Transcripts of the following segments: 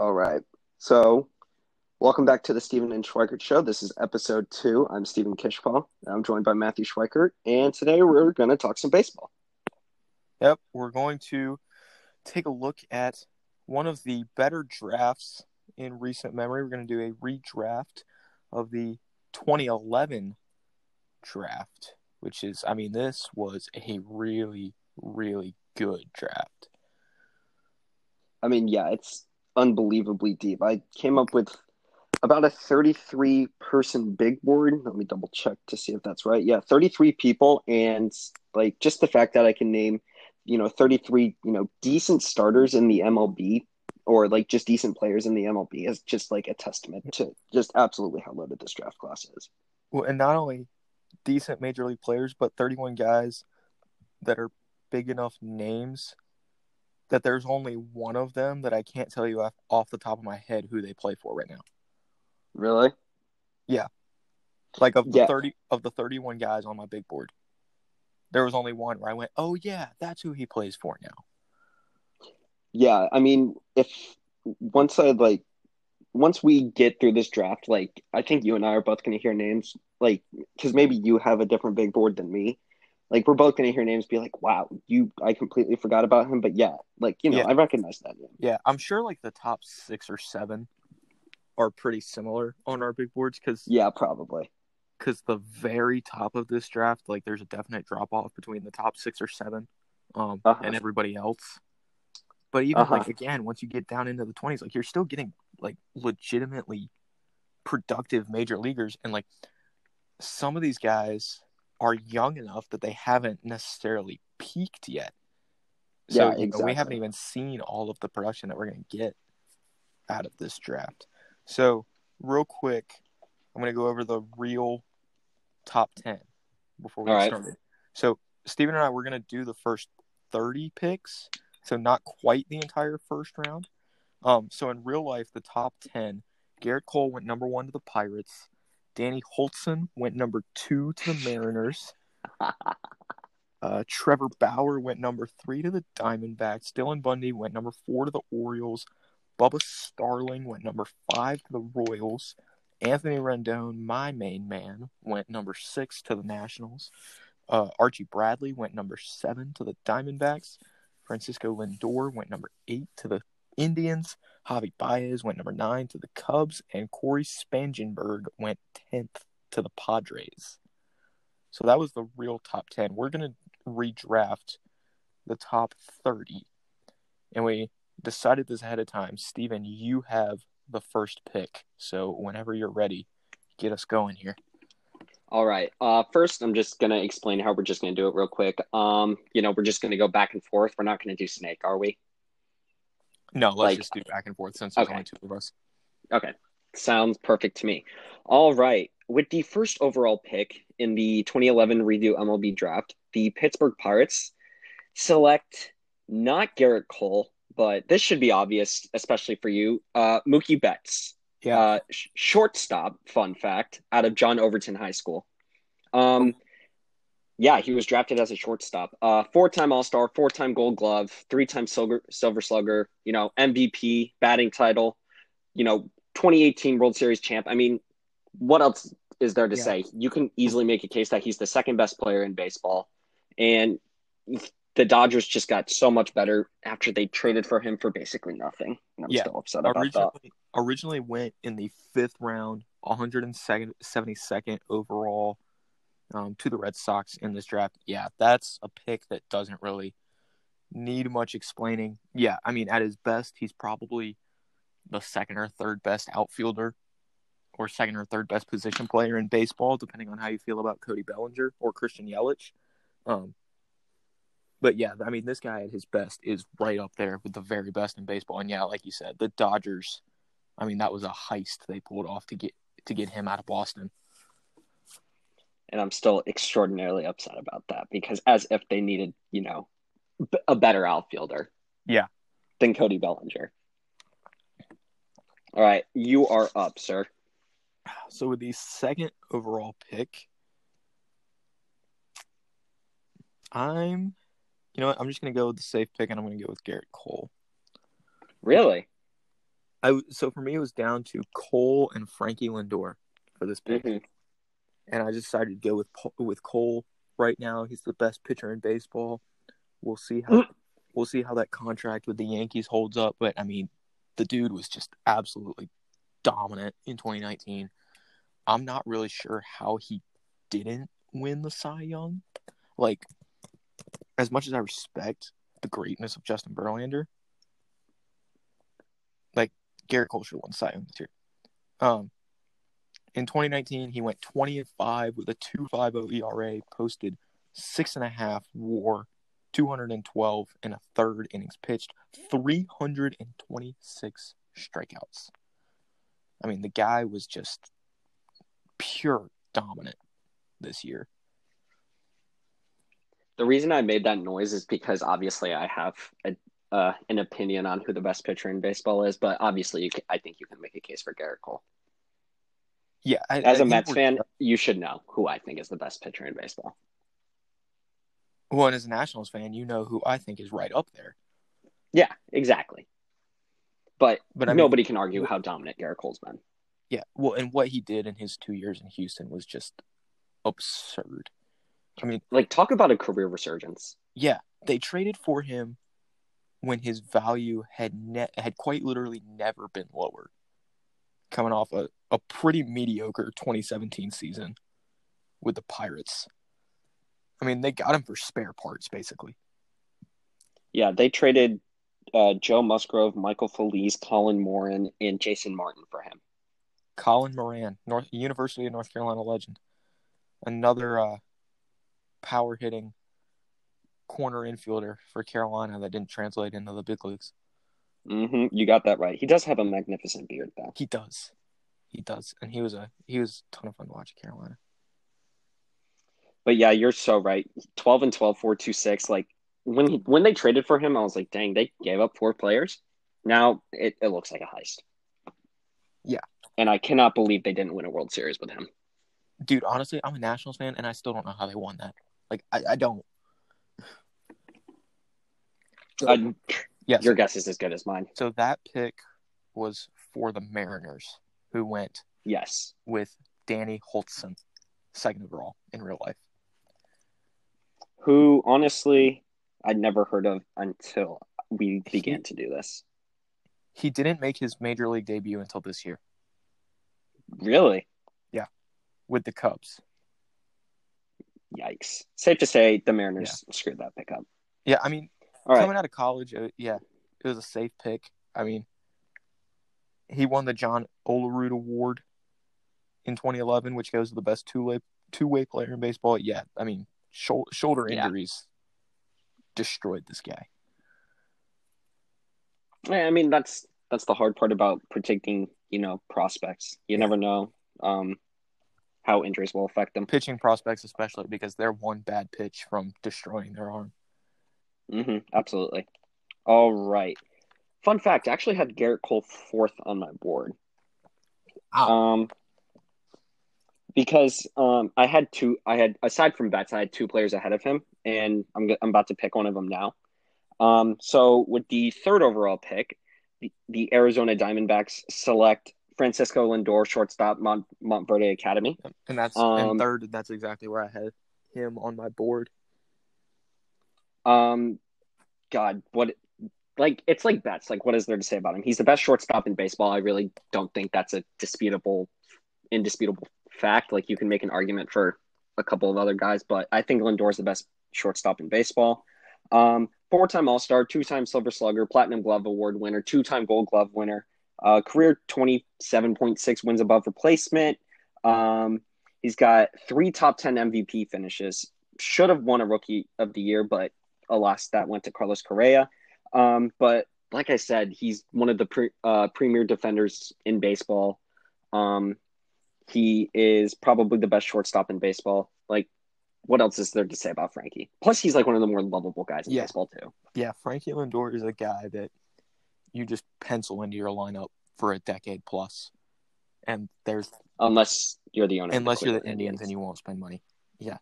All right. So, welcome back to the Stephen and Schweikert Show. This is episode two. I'm Stephen Kishpaw. I'm joined by Matthew Schweikert, and today we're going to talk some baseball. Yep, we're going to take a look at one of the better drafts in recent memory. We're going to do a redraft of the 2011 draft, which is, I mean, this was a really, really good draft. I mean, yeah, it's unbelievably deep. I came up with about a 33 person big board. Let me double check to see if that's right. Yeah, 33 people. And like just the fact that I can name, you know, 33, you know, decent starters in the MLB or like just decent players in the MLB is just like a testament to just absolutely how loaded this draft class is. Well, and not only decent major league players, but 31 guys that are big enough names that there's only one of them that I can't tell you off, off the top of my head who they play for right now. Really? Yeah. Like of the Yeah. 30 of the 31 guys on my big board. There was only one where I went, "Oh yeah, that's who he plays for now." Yeah, I mean, if once I like once we get through this draft, like I think you and I are both going to hear names, like because maybe you have a different big board than me. Like we're both going to hear names, be like, "Wow, you!" I completely forgot about him, but yeah, like you know, Yeah. I recognize that name. Yeah, I'm sure like the top 6 or 7 are pretty similar on our big boards cuz Yeah, probably. cuz the very top of this draft, like there's a definite drop off between the top 6 or 7 um Uh-huh. and everybody else. But even Uh-huh. like again, once you get down into the 20s, like you're still getting like legitimately productive major leaguers and like some of these guys are young enough that they haven't necessarily peaked yet. So Yeah, you know, we haven't even seen all of the production that we're going to get out of this draft. So, real quick, I'm going to go over the real top 10 before we All get right. started. So, Steven and I, we're going to do the first 30 picks. So, not quite the entire first round. Um, so, in real life, the top 10, Gerrit Cole went number one to the Pirates. Danny Hultzen went number two to the Mariners. Uh, Trevor Bauer went number three to the Diamondbacks. Dylan Bundy went number four to the Orioles. Bubba Starling went number five to the Royals. Anthony Rendon, my main man, went number six to the Nationals. Uh, Archie Bradley went number seven to the Diamondbacks. Francisco Lindor went number eight to the Indians. Javi Baez went number nine to the Cubs. And Cory Spangenberg went 10th to the Padres. So that was the real top 10. We're going to redraft the top 30. And we decided this ahead of time. Steven, you have the first pick. So whenever you're ready, get us going here. All right. Uh, first, I'm just gonna explain how we're just gonna do it real quick. Um, you know, we're just gonna go back and forth. We're not gonna do snake, are we? No, let's Like- just do back and forth since there's Okay. only two of us. Okay. Sounds perfect to me. All right. With the first overall pick in the 2011 redo MLB draft, the Pittsburgh Pirates select not Gerrit Cole, but this should be obvious, especially for you, uh, Mookie Betts, Yeah. uh, sh- shortstop. Fun fact out of John Overton High School. Um, yeah, he was drafted as a shortstop. Uh, four-time All-Star, four-time Gold Glove, three-time Silver Silver Slugger. You know, MVP, batting title. You know, 2018 World Series champ. I mean, what else is there to Yeah. say? You can easily make a case that he's the second best player in baseball, and the Dodgers just got so much better after they traded for him for basically nothing. And I'm Yeah. still upset about that. originally, originally went in the fifth round, 172nd overall um, to the Red Sox in this draft. Yeah, that's a pick that doesn't really need much explaining. Yeah, I mean, at his best, he's probably the second or third best outfielder or second or third best position player in baseball, depending on how you feel about Cody Bellinger or Christian Yelich. Um, but yeah, I mean, this guy at his best is right up there with the very best in baseball. And yeah, like you said, the Dodgers. I mean, that was a heist they pulled off to get to get him out of Boston. And I'm still extraordinarily upset about that because as if they needed, you know, b- a better outfielder. Yeah. Than Cody Bellinger. All right, you are up, sir. So with the second overall pick, I'm, you know what? I'm just gonna go with the safe pick, and I'm gonna go with Gerrit Cole. Really? I so for me it was down to Cole and Frankie Lindor for this pick, Mhm. And I decided to go with with Cole right now. He's the best pitcher in baseball. We'll see how we'll see how that contract with the Yankees holds up, but I mean, the dude was just absolutely dominant in 2019. I'm not really sure how he didn't win the Cy Young. Like, as much as I respect the greatness of Justin Verlander, like Gerrit Cole should have won Cy Young this year. Um, in 2019, he went 20 and five with a 2.50 ERA, posted six and a half WAR, 212 and a third innings pitched, 326 strikeouts. I mean, the guy was just pure dominant this year. The reason I made that noise is because obviously I have a, uh, an opinion on who the best pitcher in baseball is, but obviously can, I think you can make a case for Gerrit Cole. Yeah, I, As a a Mets fan, you should know who I think is the best pitcher in baseball. well, and as a Nationals fan, you know who I think is right up there. Yeah, exactly. But, But I mean, nobody can argue how dominant Gerrit Cole's been. Yeah, well, and what he did in his two years in Houston was just absurd. I mean, Like, talk about a career resurgence. yeah, they traded for him when his value had ne- had quite literally never been lower, coming off a, a pretty mediocre 2017 season with the Pirates. I mean, they got him for spare parts, basically. Yeah, they traded uh, Joe Musgrove, Michael Feliz, Colin Moran, and Jason Martin for him. Colin Moran, North University of North Carolina legend, another uh, power hitting corner infielder for Carolina that didn't translate into the big leagues. Hmm You got that right. He does have a magnificent beard, though. He does, he does, and he was a he was a ton of fun to watch at Carolina. But yeah, you're so right. 12 and 12, 4 2 6. Like when he, when they traded for him, I was like, dang, they gave up four players. Now it, it looks like a heist. Yeah. And I cannot believe they didn't win a World Series with him. Dude, honestly, I'm a Nationals fan, and I still don't know how they won that. Like, I, I don't. Uh, Yes. your guess is as good as mine. So that pick was for the Mariners, who went Yes. with Danny Hultzen, second overall in real life. Who honestly I'd never heard of until we began to do this. He didn't make his major league debut until this year Really? Yeah. With the Cubs. Yikes. Safe to say the Mariners screwed that pick up. Yeah, I mean, All right. coming out of college, uh, yeah, it was a safe pick. I mean, he won the John Olerud Award in 2011, which goes to the best two way two way player in baseball. Yeah, I mean, shou- shoulder Yeah. injuries destroyed this guy. Yeah, I mean that's that's the hard part about predicting, you know, prospects. You Yeah. never know um how injuries will affect them. Pitching prospects, especially because they're one bad pitch from destroying their arm. Hmm absolutely. All right. Fun fact, I actually had Gerrit Cole fourth on my board. Ah. Um because um I had two I had aside from Betts, I had two players ahead of him and I'm I'm about to pick one of them now. Um so with the third overall pick, the, the Arizona Diamondbacks select Francisco Lindor, shortstop, Mont- Montverde Academy. And that's Um, and third, that's exactly where I had him on my board. Um, God, what? Like it's like Betts. Like, what is there to say about him? He's the best shortstop in baseball. I really don't think that's a disputable, indisputable fact. Like, you can make an argument for a couple of other guys, but I think Lindor's the best shortstop in baseball. Um, four-time All-Star, two-time Silver Slugger, Platinum Glove Award winner, two-time Gold Glove winner, uh, career twenty-seven point six wins above replacement. Um, he's got three top ten MVP finishes. Should have won a Rookie of the Year, but alas, that went to Carlos Correa. Um, but like I said, he's one of the pre- uh, premier defenders in baseball. Um, he is probably the best shortstop in baseball. Like, what else is there to say about Frankie? Plus, he's like one of the more lovable guys in Yeah. baseball too. Yeah, Frankie Lindor is a guy that you just pencil into your lineup for a decade plus. And there's Unless you're the owner, unless the you're the Cleveland Indians and you won't spend money. Yeah.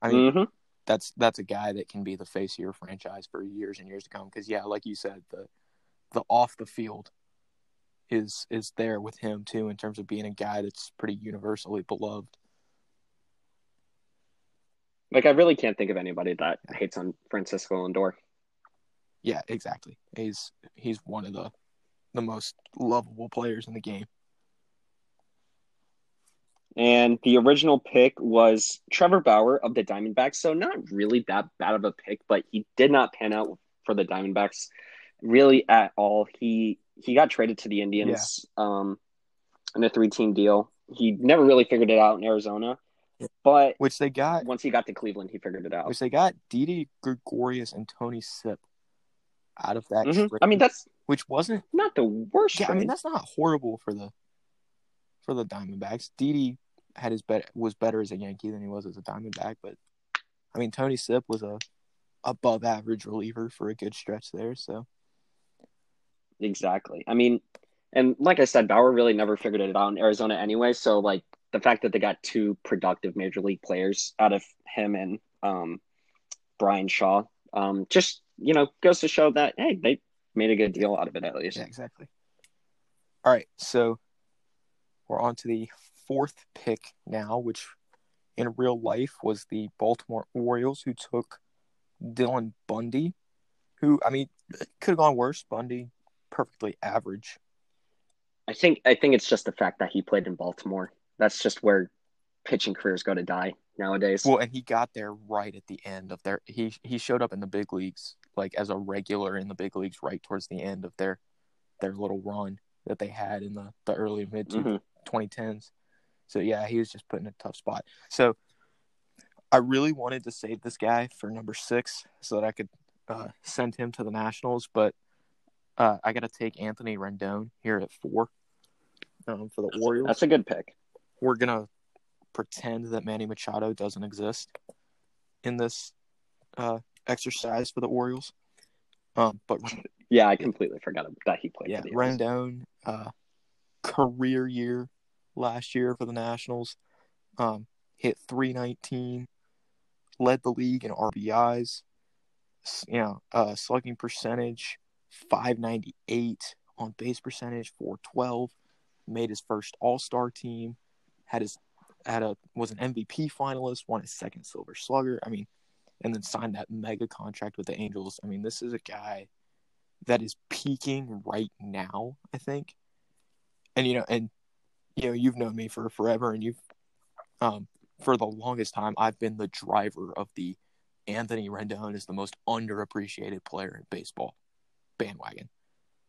I mean, Mhm. That's that's a guy that can be the face of your franchise for years and years to come. Because yeah, like you said, the the off the field is is there with him too in terms of being a guy that's pretty universally beloved. Like I really can't think of anybody that hates on Francisco Lindor. Yeah, exactly. He's he's one of the the most lovable players in the game. And the original pick was Trevor Bauer of the Diamondbacks. So not really that bad of a pick, but he did not pan out for the Diamondbacks really at all. He he got traded to the Indians yeah. um, in a three team deal. He never really figured it out in Arizona. But which they got once he got to Cleveland, he figured it out. Which they got Didi Gregorius and Tony Sipp out of that. Mm-hmm. I mean, that's which wasn't not the worst. Yeah, trade. I mean that's not horrible for the for the Diamondbacks. Didi had his bet was better as a Yankee than he was as a Diamondback, but I mean Tony Sipp was a above average reliever for a good stretch there. So exactly. I mean, and like I said, Bauer really never figured it out in Arizona anyway. So like the fact that they got two productive major league players out of him and um, Bryan Shaw, um, just you know, goes to show that hey, they made a good deal out of it at least. Yeah, exactly. All right, so we're on to the fourth pick now, which in real life was the Baltimore Orioles, who took Dylan Bundy, who I mean could have gone worse. Bundy, perfectly average. I think I think it's just the fact that he played in Baltimore. That's just where pitching careers go to die nowadays. Well, and he got there right at the end of their he he showed up in the big leagues like as a regular in the big leagues right towards the end of their their little run that they had in the the early mid mm-hmm. 2010s. So yeah, he was just put in a tough spot. So I really wanted to save this guy for number six so that I could uh, send him to the Nationals, but uh, I got to take Anthony Rendon here at four um, for the Orioles. That's a good pick. We're gonna pretend that Manny Machado doesn't exist in this uh, exercise for the Orioles. Um, but yeah, I completely forgot that he played. Yeah, Rendon, uh, career year last year for the Nationals. Um, hit 319, led the league in RBIs. You know, uh, slugging percentage 598, on base percentage 412. Made his first All Star team. Had his had a was an MVP finalist. Won his second Silver Slugger. I mean, and then signed that mega contract with the Angels. I mean, this is a guy that is peaking right now. I think, and you know, and you know, you've known me for forever, and you've, um, for the longest time, I've been the driver of the Anthony Rendon is the most underappreciated player in baseball bandwagon.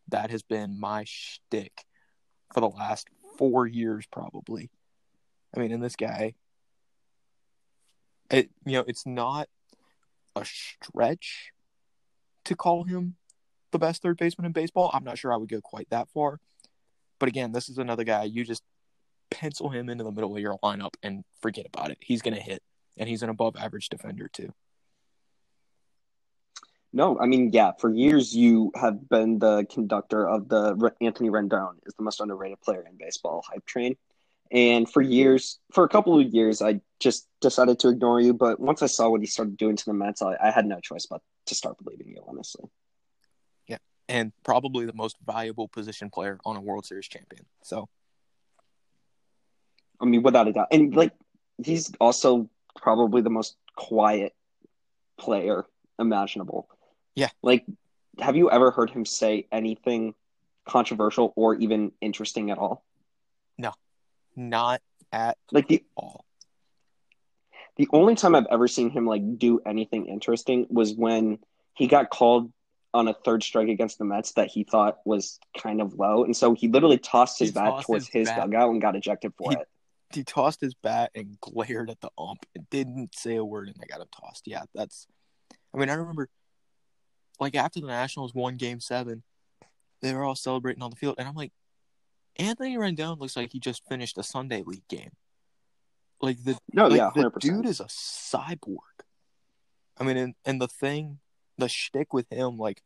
That has been my shtick for the last four years, probably. I mean, and this guy, it you know, it's not a stretch to call him the best third baseman in baseball. I'm not sure I would go quite that far. But again, this is another guy you just pencil him into the middle of your lineup and forget about it. He's going to hit, and he's an above average defender, too. No, I mean, yeah, for years you have been the conductor of the Anthony Rendon is the most underrated player in baseball hype train. And for years, for a couple of years, I just decided to ignore you. But once I saw what he started doing to the Mets, I, I had no choice but to start believing you, honestly. Yeah, and probably the most valuable position player on a World Series champion. So I mean, without a doubt. And like, he's also probably the most quiet player imaginable. Yeah. Like, have you ever heard him say anything controversial or even interesting at all? No, not at like the all. The only time I've ever seen him like do anything interesting was when he got called on a third strike against the Mets that he thought was kind of low, and so he literally tossed his he bat towards his, his bat. dugout and got ejected for he, it he tossed his bat and glared at the ump and didn't say a word and they got him tossed. Yeah, that's. I mean, I remember, like after the Nationals won Game Seven, they were all celebrating on the field, and I'm like, Anthony Rendon looks like he just finished a Sunday League game. Like the no, like yeah, 100%. the dude is a cyborg. I mean, and, and the thing, the shtick with him, like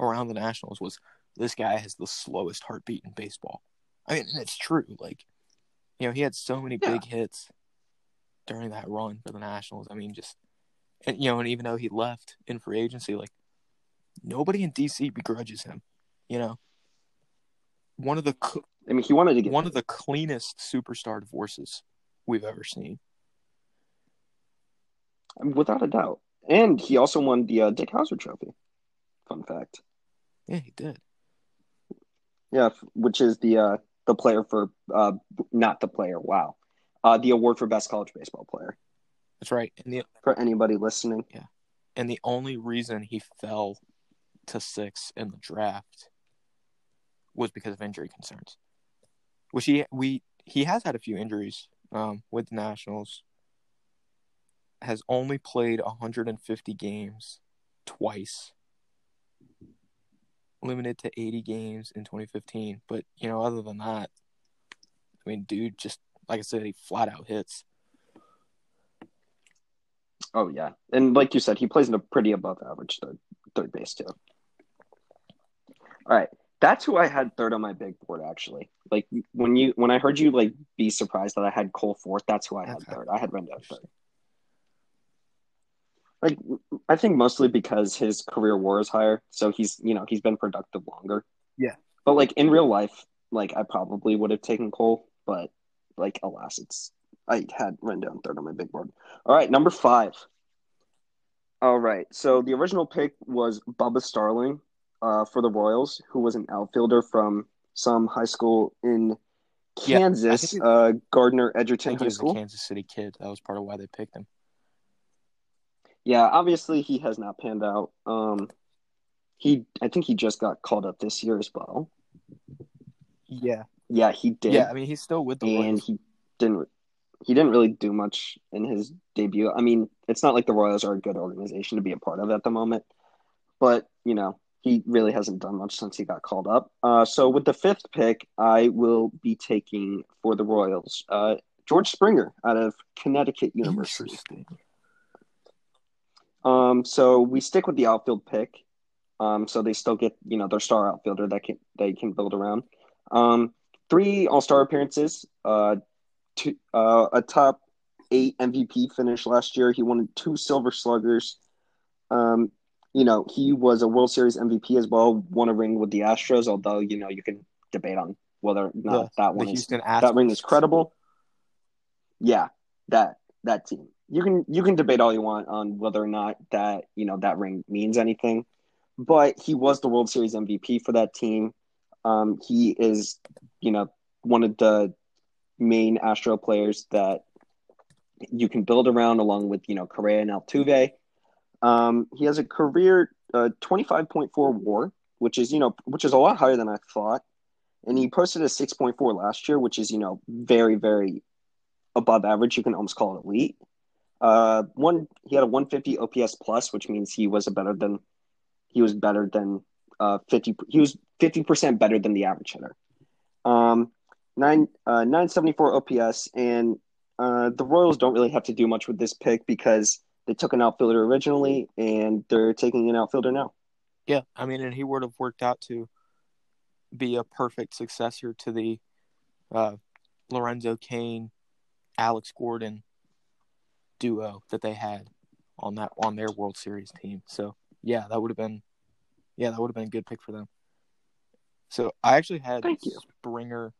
around the Nationals, was this guy has the slowest heartbeat in baseball. I mean, and it's true. Like you know, he had so many yeah. big hits during that run for the Nationals. I mean, just and you know, and even though he left in free agency, like nobody in DC begrudges him. You know. one of the cl- I mean, he wanted to get one of the cleanest superstar divorces we've ever seen. without a doubt, and he also won the uh, Dick Howser Trophy. Fun fact. Yeah, he did. Yeah, which is the uh, the player for uh, not the player. Wow, uh, the award for best college baseball player That's right. And the for anybody listening. Yeah. And the only reason he fell to six in the draft was because of injury concerns. Which he we he has had a few injuries um, with the Nationals. Has only played 150 games twice. Limited to 80 games in 2015, but you know, other than that, I mean, dude, just like I said, he flat out hits. Oh yeah, and like you said, he plays in a pretty above average third third base too. All right, that's who I had third on my big board actually. Like when you when I heard you like be surprised that I had Cole fourth, that's who I had Okay. third. I had Rendon third. Like I think mostly because his career WAR is higher, so he's you know he's been productive longer. Yeah. but like in real life, like I probably would have taken Cole, but like alas, it's I had Rendon third on my big board. All right, number five. All right, so the original pick was Bubba Starling uh, for the Royals, who was an outfielder from some high school in Kansas, think he- uh, Gardner Edgerton he High was a School. Kansas City kid. That was part of why they picked him. Yeah, obviously he has not panned out. Um, he, I think he just got called up this year as well. Yeah, Yeah, he did. yeah. I mean, he's still with the and Royals. he didn't he didn't really do much in his debut. I mean, it's not like the Royals are a good organization to be a part of at the moment, but you know, he really hasn't done much since he got called up. Uh, so with the fifth pick, I will be taking for the Royals uh, George Springer out of Connecticut University. Interesting. Um, so we stick with the outfield pick. Um, so they still get you know their star outfielder that can they can build around. Um, three All Star appearances. Uh, two, uh, a top eight MVP finish last year. He won two Silver Sluggers. Um, you know he was a World Series MVP as well. Won a ring with the Astros. Although you know you can debate on whether or not The- that one is that ring is credible. Yeah, that that team. You can you can debate all you want on whether or not that you know that ring means anything, but he was the World Series MVP for that team. Um, he is you know one of the main Astro players that you can build around, along with you know Correa and Altuve. Um, he has a career uh, twenty five point four WAR, which is you know which is a lot higher than I thought, and he posted a six point four last year, which is you know very very above average. You can almost call it elite. Uh, one he had a 150 OPS plus, which means he was a better than he was better than uh 50. He was 50 percent better than the average hitter. Um, nine uh 974 OPS, and uh the Royals don't really have to do much with this pick because they took an outfielder originally, and they're taking an outfielder now. Yeah, I mean, and he would have worked out to be a perfect successor to the uh, Lorenzo Cain, Alex Gordon duo that they had on that on their World Series team. So yeah, that would have been yeah, that would have been a good pick for them. So I actually had Thank you. Springer.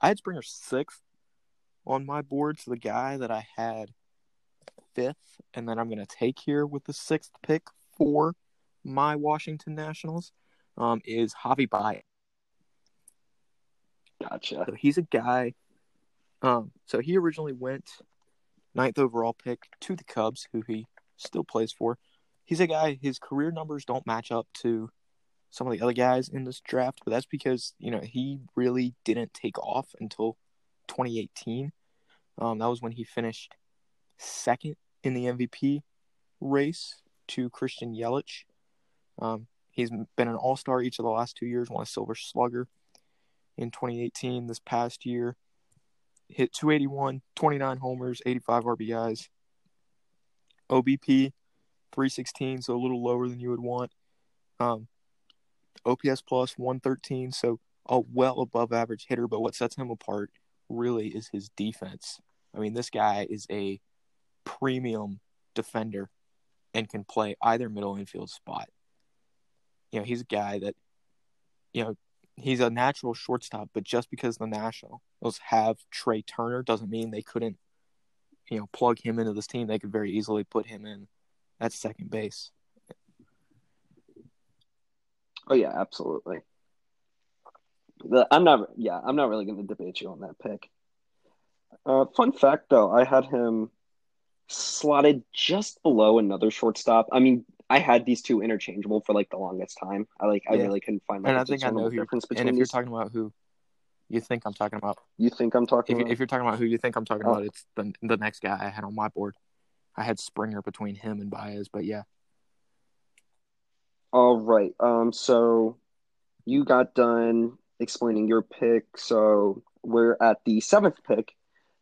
I had Springer sixth on my board. So the guy that I had fifth, and then I'm going to take here with the sixth pick for my Washington Nationals, um, is Javi Baez. Gotcha. So he's a guy. Um, so he originally went ninth overall pick to the Cubs, who he still plays for. He's a guy. His career numbers don't match up to some of the other guys in this draft, but that's because you know he really didn't take off until 2018. Um, that was when he finished second in the MVP race to Christian Yelich. Um, he's been an All Star each of the last two years, won a Silver Slugger in 2018. This past year, hit 281, 29 homers, 85 RBIs. OBP 316, so a little lower than you would want. Um, OPS plus 113, so a well above average hitter. But what sets him apart really is his defense. I mean, this guy is a premium defender and can play either middle infield spot. You know, he's a guy that, you know, he's a natural shortstop, but just because the Nationals have Trea Turner doesn't mean they couldn't, you know, plug him into this team. They could very easily put him in at second base. Oh yeah, absolutely. I'm not. Yeah, I'm not really going to debate you on that pick. Uh, fun fact, though, I had him slotted just below another shortstop. I mean, I had these two interchangeable for like the longest time. I like I Yeah. really couldn't find like And I think I know who. You're, difference between and if you're talking about who you think I'm talking about, you think I'm talking if, about? if you're talking about who you think I'm talking Oh. about, it's the the next guy I had on my board. I had Springer between him and Baez, but yeah, All right. Um. So you got done explaining your pick. So we're at the seventh pick.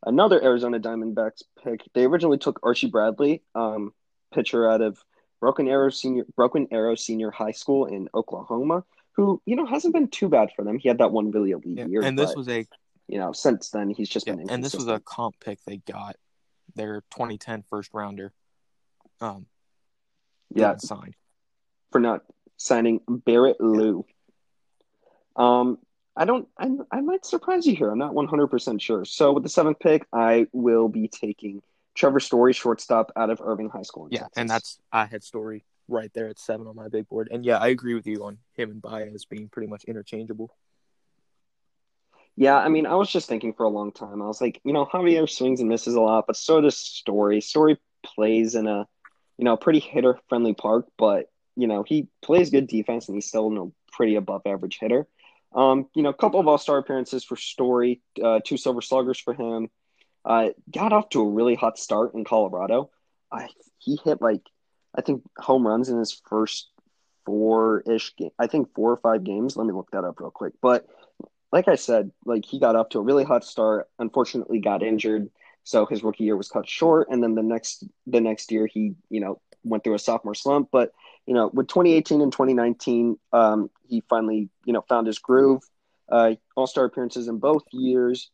Another Arizona Diamondbacks pick. They originally took Archie Bradley, um, pitcher out of Broken Arrow Senior Broken Arrow Senior High School in Oklahoma, who you know hasn't been too bad for them. He had that one really elite yeah. year, and this but, was a you know since then he's just yeah, been and this was a comp pick they got. Their 2010 first rounder. Um, yeah didn't for not signing Barret Loux. Um, I don't. I, I might surprise you here. I'm not 100 percent sure. So with the seventh pick, I will be taking Trevor Story, shortstop out of Irving High School. Yeah, Texas. and that's I had Story right there at seven on my big board. And yeah, I agree with you on him and Baez being pretty much interchangeable. yeah. I mean, I was just thinking for a long time. I was like, you know, Javier swings and misses a lot, but so does Story. Story plays in a, you know, pretty hitter friendly park, but you know he plays good defense and he's still a pretty above average hitter. Um, you know, a couple of All Star appearances for Story, uh, two Silver Sluggers for him. Uh, got off to a really hot start in Colorado. I he hit like I think home runs in his first four ish game. I think four or five games. Let me look that up real quick. But like I said, like he got off to a really hot start. Unfortunately, got injured, so his rookie year was cut short. And then the next the next year, he you know went through a sophomore slump. But you know, with 2018 and 2019, um, he finally you know found his groove. Uh, All Star appearances in both years,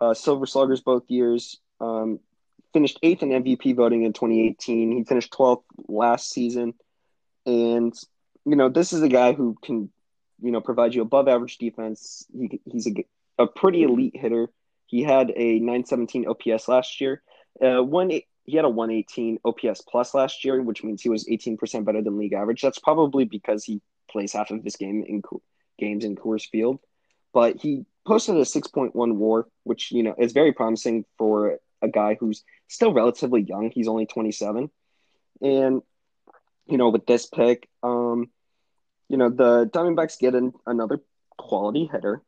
uh, Silver Sluggers both years. Um, finished eighth in MVP voting in 2018. He finished 12th last season, and you know this is a guy who can you know provide you above average defense. He, he's a, a pretty elite hitter. He had a 917 OPS last year. Uh, one he had a 118 OPS plus last year, which means he was 18% better than league average. That's probably because he plays half of his game in games in Coors Field. But he posted a 6.1 WAR, which you know is very promising for a guy who's still relatively young. He's only 27, and you know with this pick, um, you know the Diamondbacks get an, another quality hitter.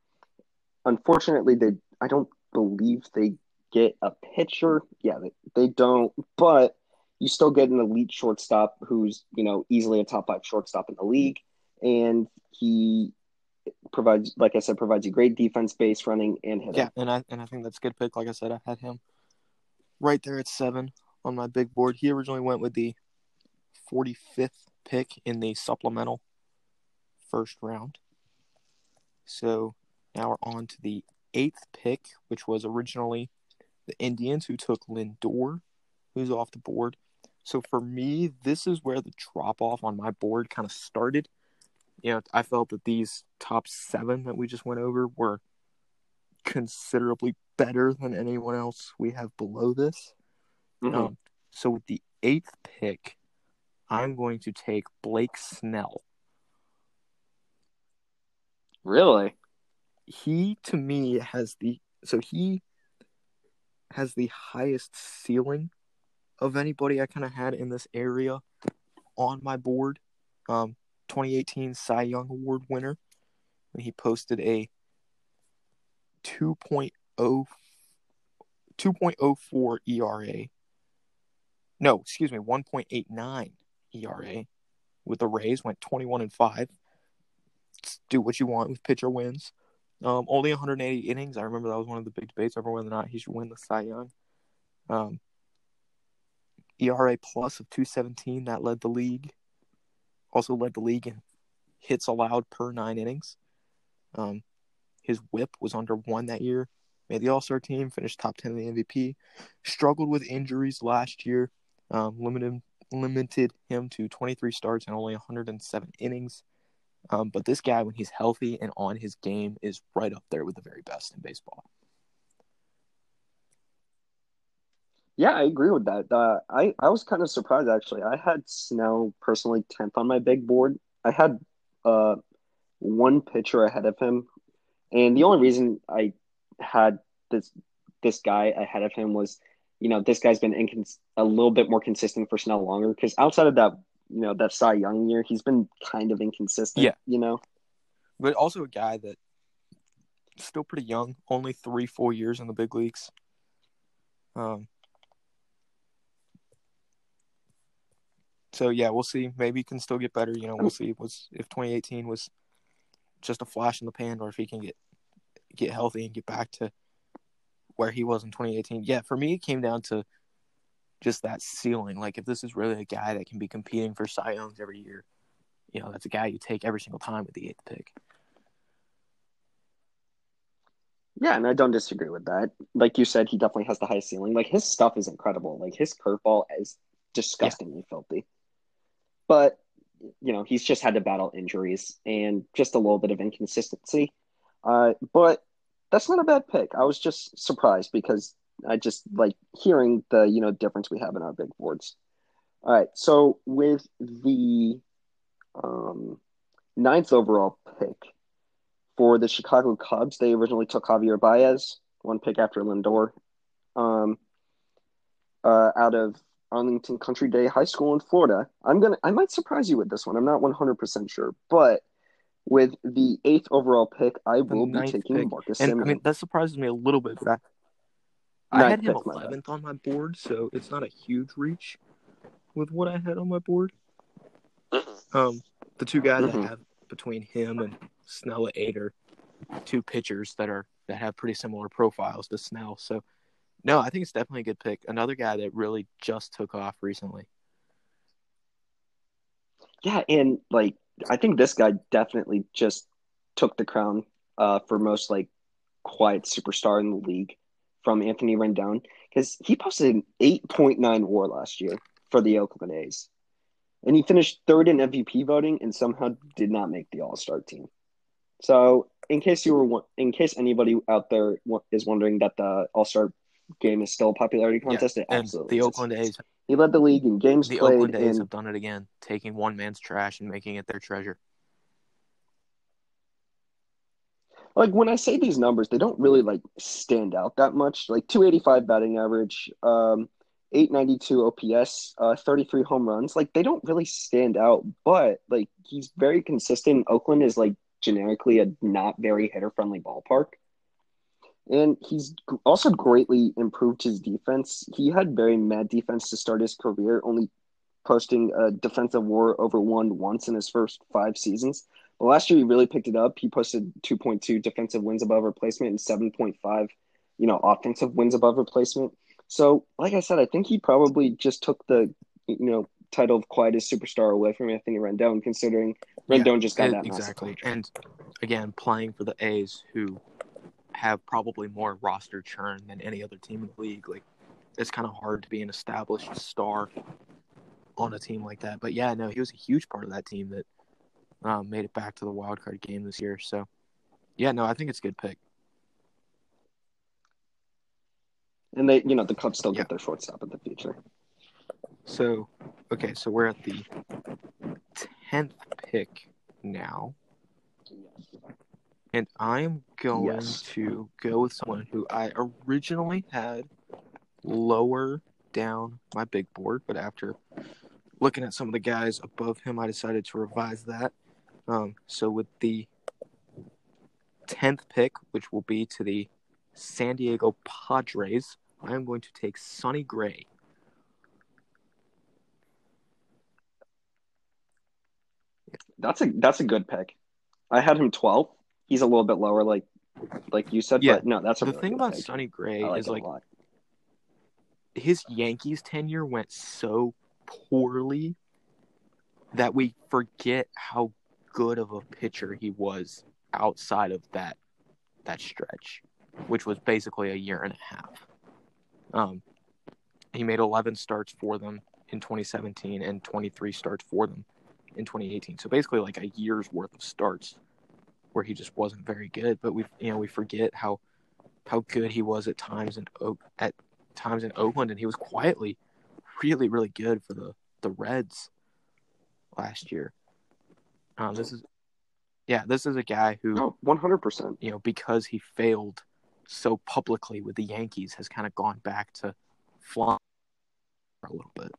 Unfortunately, they I don't believe they get a pitcher. Yeah, they, they don't, but you still get an elite shortstop who's, you know, easily a top five shortstop in the league. And he provides, like I said, provides a great defense, base running, and hitting. Yeah, and I and I think that's a good pick. Like I said, I had him right there at seven on my big board. He originally went with the 45th pick in the supplemental first round. So now we're on to the eighth pick, which was originally the Indians, who took Lindor, who's off the board. So for me, this is where the drop off on my board kind of started. You know, I felt that these top seven that we just went over were considerably better than anyone else we have below this. Mhm. Um, so with the eighth pick, I'm going to take Blake Snell. really? He to me has the so he has the highest ceiling of anybody I kind of had in this area on my board. Um, 2018 Cy Young Award winner. And he posted a 2.0 2.04 ERA. No, excuse me, 1.89 ERA with the Rays went 21 and 5. Do what you want with pitcher wins. Um, only 180 innings. I remember that was one of the big debates over whether or not he should win the Cy Young. Um, ERA plus of 217 that led the league. Also led the league in hits allowed per nine innings. Um, his WHIP was under one that year. Made the All Star team, finished top 10 in the MVP. Struggled with injuries last year. Um, limited limited him to 23 starts and only 107 innings. Um, but this guy, when he's healthy and on his game, is right up there with the very best in baseball. Yeah, I agree with that. Uh, I I was kind of surprised actually. I had Snell personally tenth on my big board. I had uh one pitcher ahead of him, and the only reason I had this this guy ahead of him was, you know, this guy's been incons- a little bit more consistent for Snell longer because outside of that, you know, that Cy Young year, he's been kind of inconsistent. Yeah. you know. But also a guy that still pretty young, only three, four years in the big leagues. Um, so yeah, we'll see. Maybe he can still get better. You know, we'll see. Was if 2018 was just a flash in the pan, or if he can get get healthy and get back to where he was in 2018. Yeah, for me, it came down to just that ceiling. Like, if this is really a guy that can be competing for Cy Youngs every year, you know, that's a guy you take every single time with the eighth pick. Yeah, and I don't disagree with that. Like you said, he definitely has the high ceiling. Like his stuff is incredible. Like his curveball is disgustingly filthy. But you know, he's just had to battle injuries and just a little bit of inconsistency. Uh, but that's not a bad pick. I was just surprised because I just like hearing the you know difference we have in our big boards. All right, so with the um, ninth overall pick for the Chicago Cubs, they originally took Javier Baez, one pick after Lindor, um, uh, out of Arlington Country Day High School in Florida. I'm gonna, I might surprise you with this one. I'm not 100 percent sure, but with the eighth overall pick, I will be ninth taking pick. Marcus And I mean, that surprises me a little bit. But I, I had him pick, my 11th on my board, so it's not a huge reach with what I had on my board. Um, the two guys Mhm. I have between him and Snell at eight are two pitchers that are that have pretty similar profiles to Snell. So, no, I think it's definitely a good pick. Another guy that really just took off recently. Yeah, and like I think this guy definitely just took the crown uh, for most like quiet superstar in the league from Anthony Rendon because he posted an 8.9 WAR last year for the Oakland A's, and he finished third in MVP voting and somehow did not make the All Star team. So, in case you were in case anybody out there is wondering that the All Star game is still a popularity contest, it And absolutely the. Oakland A's, He led the league in games the played The Oakland A's and have done it again, taking one man's trash and making it their treasure. like when I say these numbers, they don't really like stand out that much. Like 285 batting average, um, 892 OPS, uh, 33 home runs. Like they don't really stand out, but like he's very consistent. Oakland is like generically a not very hitter friendly ballpark. And he's also greatly improved his defense. He had very mad defense to start his career, only posting a defensive war over one once in his first five seasons. But last year he really picked it up. He posted 2.2 defensive wins above replacement and 7.5, you know, offensive wins above replacement. So, like I said, I think he probably just took the, you know, title of quietest superstar away from Anthony Rendon, considering Rendon just got And- that exactly. And again, playing for the A's, who have probably more roster churn than any other team in the league, like it's kind of hard to be an established star on a team like that. But yeah, no, he was a huge part of that team that um, made it back to the wild card game this year. So yeah, no, I think it's a good pick. And they, you know, the Cubs still Yeah. get their shortstop in the future. So okay, so we're at the tenth pick now. And I am going Yes. to go with someone who I originally had lower down my big board, but after looking at some of the guys above him, I decided to revise that. Um, so with the tenth pick, which will be to the San Diego Padres, I am going to take Sonny Gray. That's a that's a good pick. I had him 12. He's a little bit lower, like like you said, Yeah. but no, that's a The really thing about pick. Sonny Gray like is like lot. his Yankees tenure went so poorly that we forget how good of a pitcher he was outside of that that stretch, which was basically a year and a half. Um, he made 11 starts for them in 2017 and 23 starts for them in 2018. So basically, like a year's worth of starts where he just wasn't very good. But we, you know, we forget how how good he was at times in at times in Oakland, and he was quietly really, really good for the the Reds last year. Um, this is, yeah, this is a guy who, one hundred percent. You know, because he failed so publicly with the Yankees, has kind of gone back to flying a little bit.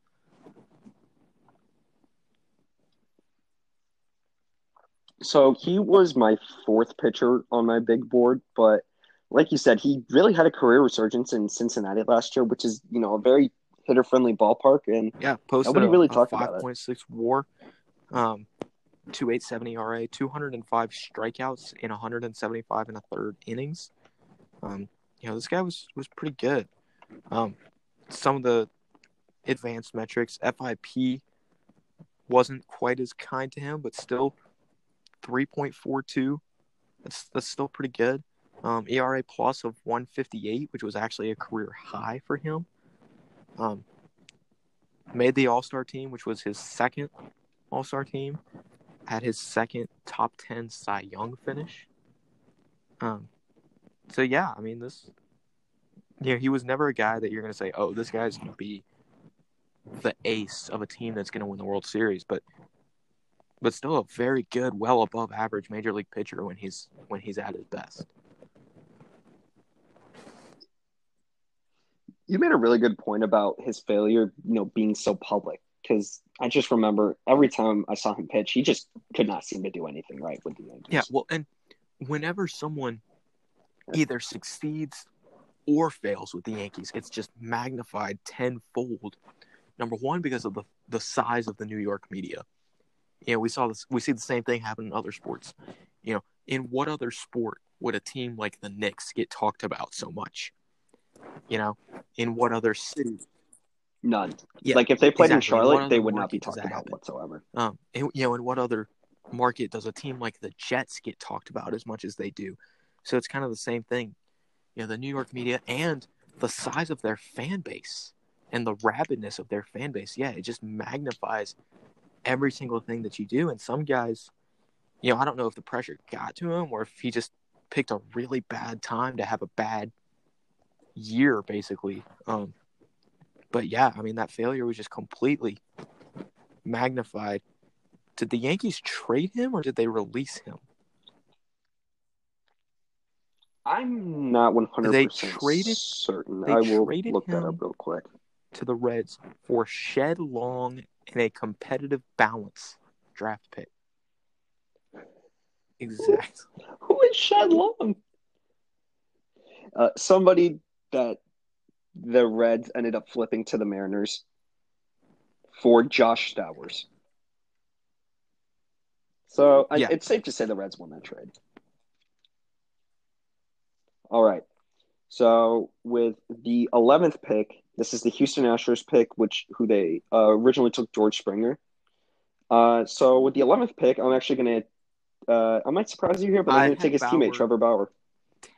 So he was my fourth pitcher on my big board, but like you said, he really had a career resurgence in Cincinnati last year, which is you know a very hitter friendly ballpark, and yeah, posted nobody really a, talked about it. 5.6 WAR, um, 2.87 ERA, 205 strikeouts in 175 and a third innings. Um, you know, this guy was was pretty good. Um, some of the advanced metrics, FIP wasn't quite as kind to him, but still 3.42. That's that's still pretty good. Um, ERA plus of 158, which was actually a career high for him. Um, made the All Star team, which was his second All Star team. Had his second top 10 Cy Young finish. Um, so yeah, I mean this. You know, he was never a guy that you're going to say, "Oh, this guy's going to be the ace of a team that's going to win the World Series," but but still a very good, well above average major league pitcher when he's when he's at his best. You made a really good point about his failure, you know, being so public. Because I just remember every time I saw him pitch, he just could not seem to do anything right with the Yankees. Yeah, well, and whenever someone either succeeds or fails with the Yankees, it's just magnified tenfold. Number one, because of the the size of the New York media. You know, we saw this. We see the same thing happen in other sports. You know, in what other sport would a team like the Knicks get talked about so much? You know, in what other city? None. Yeah, like if they played exactly. in Charlotte, What they would not be talked about happen? whatsoever. Um, and, you know, in what other market does a team like the Jets get talked about as much as they do? So it's kind of the same thing. You know, the New York media and the size of their fan base and the rabidness of their fan base. Yeah, it just magnifies every single thing that you do. And some guys, you know, I don't know if the pressure got to him or if he just picked a really bad time to have a bad year, basically. Um, but yeah, I mean, that failure was just completely magnified. Did the Yankees trade him or did they release him? I'm not 100% They traded- certain. they I will traded look that up real quick. To the Reds for Shed Long and a competitive balance draft pick. Exactly. Who is Shed Long? Uh, somebody that the Reds ended up flipping to the Mariners for Josh Stowers. So I, it's safe to say the Reds won that trade. All right. So with the eleventh pick, this is the Houston Astros pick, which who they uh, originally took George Springer. Uh, so with the eleventh pick, I'm actually gonna. Uh, I might surprise you here, but I'm I gonna take had his teammate Trevor Bauer.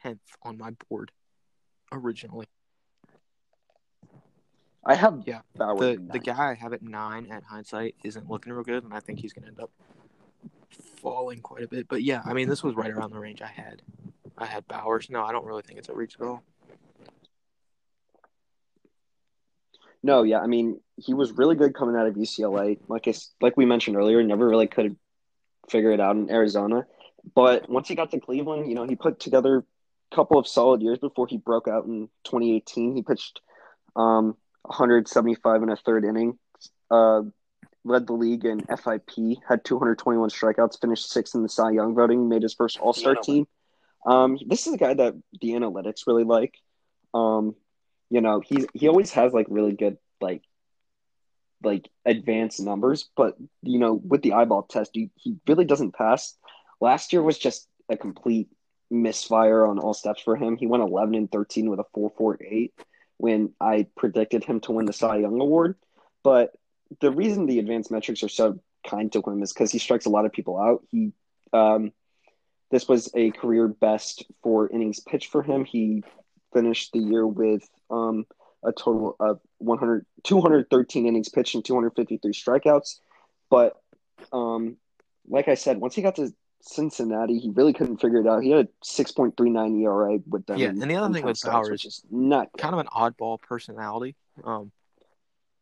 10th on my board originally. I have Yeah, Bauer. The the guy I have at nine at hindsight isn't looking real good, and I think he's going to end up falling quite a bit. But yeah, I mean, this was right around the range I had. I had Bowers. No, I don't really think it's a reach at all. No, yeah, I mean he was really good coming out of UCLA. Like I, like we mentioned earlier, never really could figure it out in Arizona. But once he got to Cleveland, you know, he put together a couple of solid years before he broke out in 2018. He pitched um, 175 and a third inning, uh, led the league in FIP, had 221 strikeouts, finished sixth in the Cy Young voting, made his first All Star team. Um, this is a guy that the analytics really like. Um, you know, he's he always has like really good like like advanced numbers, but you know, with the eyeball test, he, he really doesn't pass. Last year was just a complete misfire on all steps for him. He went 11 and 13 with a 4.48 when I predicted him to win the Cy Young Award. But the reason the advanced metrics are so kind to him is because he strikes a lot of people out. He um, this was a career best for innings pitched for him. He finished the year with um, a total of 100, 213 innings pitched and 253 strikeouts. But Um, like I said, once he got to Cincinnati, he really couldn't figure it out. He had a six point three nine ERA with them. Yeah, and the other thing 10 with Bauer is is not kind of an oddball personality. Um,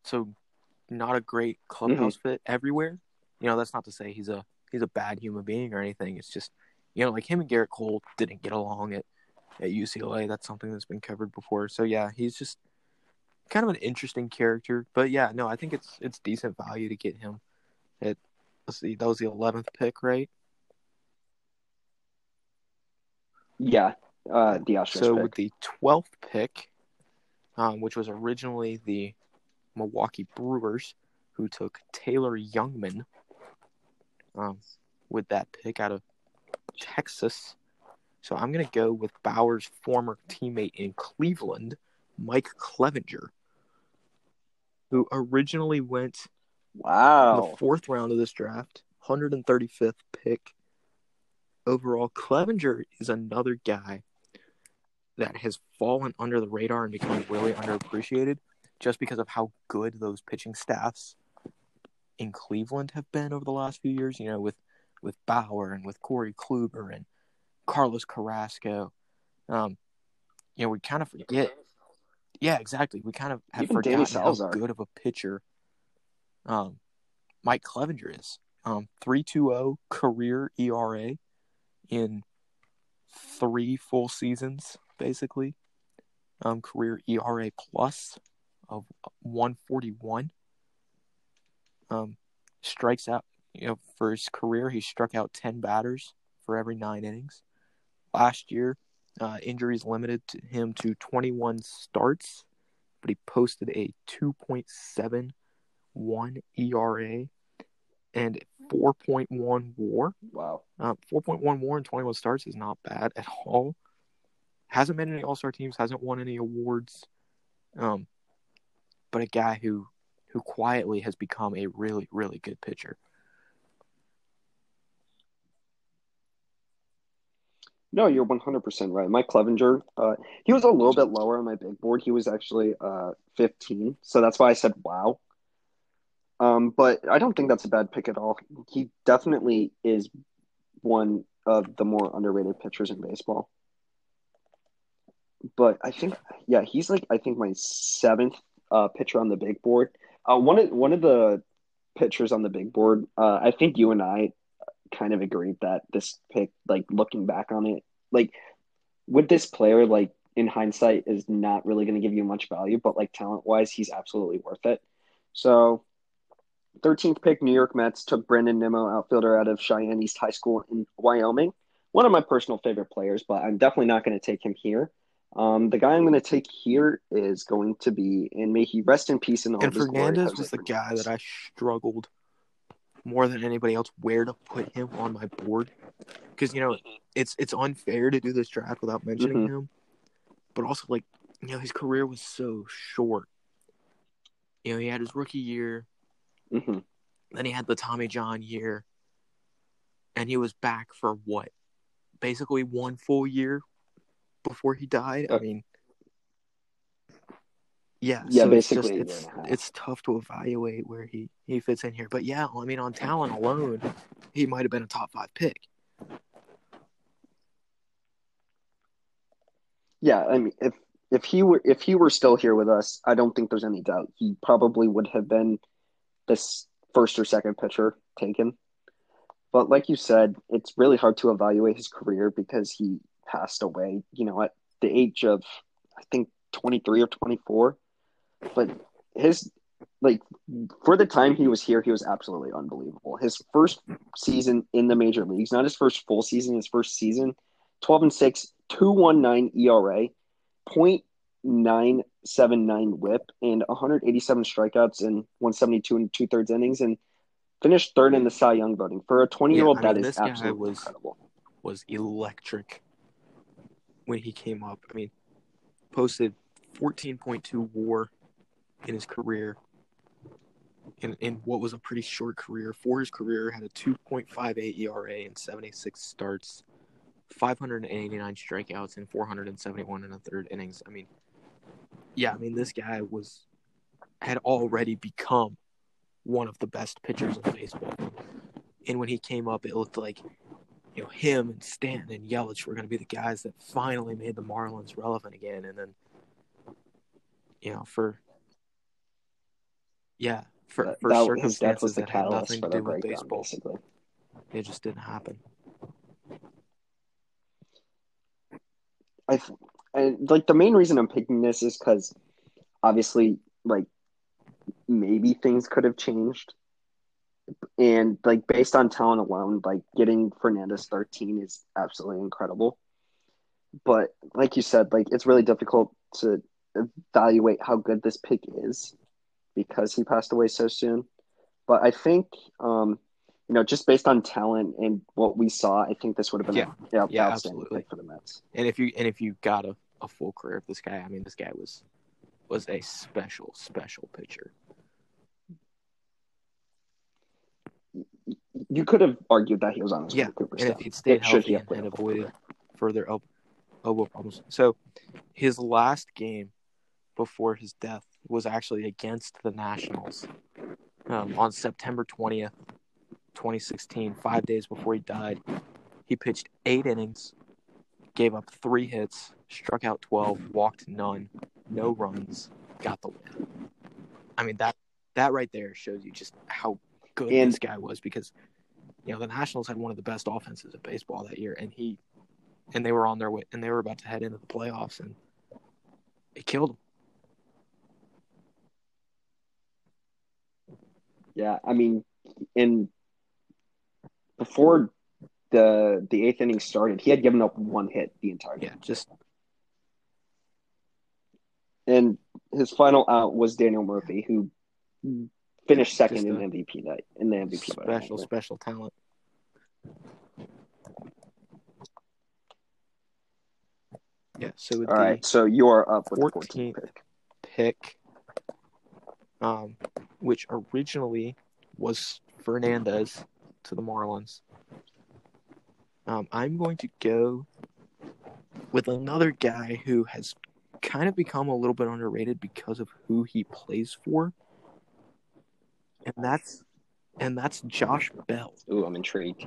so not a great clubhouse Mm-hmm. fit everywhere. You know, that's not to say he's a he's a bad human being or anything. It's just you know, like him and Gerrit Cole didn't get along at at UCLA. That's something that's been covered before. So yeah, he's just kind of an interesting character. But yeah, no, I think it's it's decent value to get him at let's see, that was the eleventh pick, right? Yeah, uh, the Astros So pick. with the twelfth pick, um, which was originally the Milwaukee Brewers, who took Taylor Jungmann um, with that pick out of Texas. So I'm gonna go with Bauer's former teammate in Cleveland, Mike Clevinger, who originally went in Wow. the fourth round of this draft, 135th pick overall. Clevinger is another guy that has fallen under the radar and become really underappreciated just because of how good those pitching staffs in Cleveland have been over the last few years. You know, with with Bauer and with Corey Kluber and Carlos Carrasco. Um, you know, we kind of forget. Yeah, exactly. We kind of have Even forgotten how good of a pitcher um, Mike Clevinger is. Um, 3.20 career ERA in three full seasons, basically. Um, career ERA plus of 141. Um, strikes out, you know, for his career, he struck out 10 batters for every nine innings. Last year, uh, injuries limited to him to 21 starts, but he posted a 2.71 ERA and 4.1 WAR. Wow. Uh, 4.1 WAR in 21 starts is not bad at all. Hasn't made any All Star teams, hasn't won any awards, um, but a guy who who quietly has become a really really good pitcher. No, you're 100% right. Mike Clevinger, uh, he was a little bit lower on my big board. He was actually uh, 15, so that's why I said wow. Um, but I don't think that's a bad pick at all. He definitely is one of the more underrated pitchers in baseball. But I think, yeah, he's like I think my seventh uh, pitcher on the big board. Uh, one of one of the pitchers on the big board. Uh, I think you and I kind of agreed that this pick, like looking back on it, like with this player, like in hindsight, is not really going to give you much value, but like talent wise, he's absolutely worth it. So, 13th pick, New York Mets took Brandon Nimmo, outfielder out of Cheyenne East High School in Wyoming. One of my personal favorite players, but I'm definitely not going to take him here. Um, the guy I'm going to take here is going to be, and may he rest in peace in all And glory, Fernandez was the guy that I struggled more than anybody else where to put him on my board. Because you know it's it's unfair to do this draft without mentioning him, but also like you know his career was so short. You know he had his rookie year, hmm then he had the Tommy John year, and he was back for what, basically one full year before he died. I Uh, mean, yeah, Yeah, so it's just basically it's a half. it's tough to evaluate where he he fits in here. But yeah, I mean, on talent alone, he might have been a top five pick. Yeah, I mean, if if he were if he were still here with us, I don't think there's any doubt he probably would have been this first or second pitcher taken. But like you said, it's really hard to evaluate his career because he passed away, you know, at the age of I think 23 or 24. But his like for the time he was here, he was absolutely unbelievable. His first season in the major leagues, not his first full season, his first season, 12 and 6, 219 ERA, 0.979 whip, and 187 strikeouts in 172 and two thirds innings, and finished third in the Cy Young voting. For a 20 year old, Yeah, I mean, is absolutely was- incredible. Was electric when he came up. I mean, posted 14.2 WAR in his career. In, in what was a pretty short career for his career, had a 2.58 ERA in 76 starts, 589 strikeouts, and 471 and a third innings. I mean, yeah, I mean this guy was had already become one of the best pitchers in baseball. and when he came up, it looked like you know him and Stanton and Yelich were going to be the guys that finally made the Marlins relevant again, and then you know for yeah for, for that, his death circumstances was the that had catalyst nothing for to do with baseball, basically. it just didn't happen. I and like the main reason I'm picking this is because obviously, like maybe things could have changed, and like based on talent alone, like getting Fernandez 13 is absolutely incredible. But like you said, like it's really difficult to evaluate how good this pick is because he passed away so soon. But I think, um, you know, just based on talent and what we saw, I think this would have been Yeah. a, yeah, Yeah, absolutely. for the Mets. And if you and if you got a, a full career of this guy, I mean, this guy was was a special special pitcher. You could have argued that he was on his Yeah, to And if he'd stayed he healthy and, and avoided career. further el- elbow problems, so his last game before his death was actually against the Nationals um, on September twentieth, twenty sixteen. Five days before he died, he pitched eight innings, gave up three hits, struck out twelve, walked none, no runs, got the win. I mean that that right there shows you just how good And- this guy was because you know the Nationals had one of the best offenses in baseball that year, and he and they were on their way and they were about to head into the playoffs, and he killed them. Yeah, I mean, in before the the eighth inning started, he had given up one hit the entire game, Yeah, just and his final out was Daniel Murphy, who finished second in MVP night in the MVP special special talent. Yeah, so with All the right, so you are up with the 14th 14th pick. pick, um, which originally was Fernandez to the Marlins. Um, I'm going to go with another guy who has kind of become a little bit underrated because of who he plays for, and that's and that's Josh Bell. Ooh, I'm intrigued.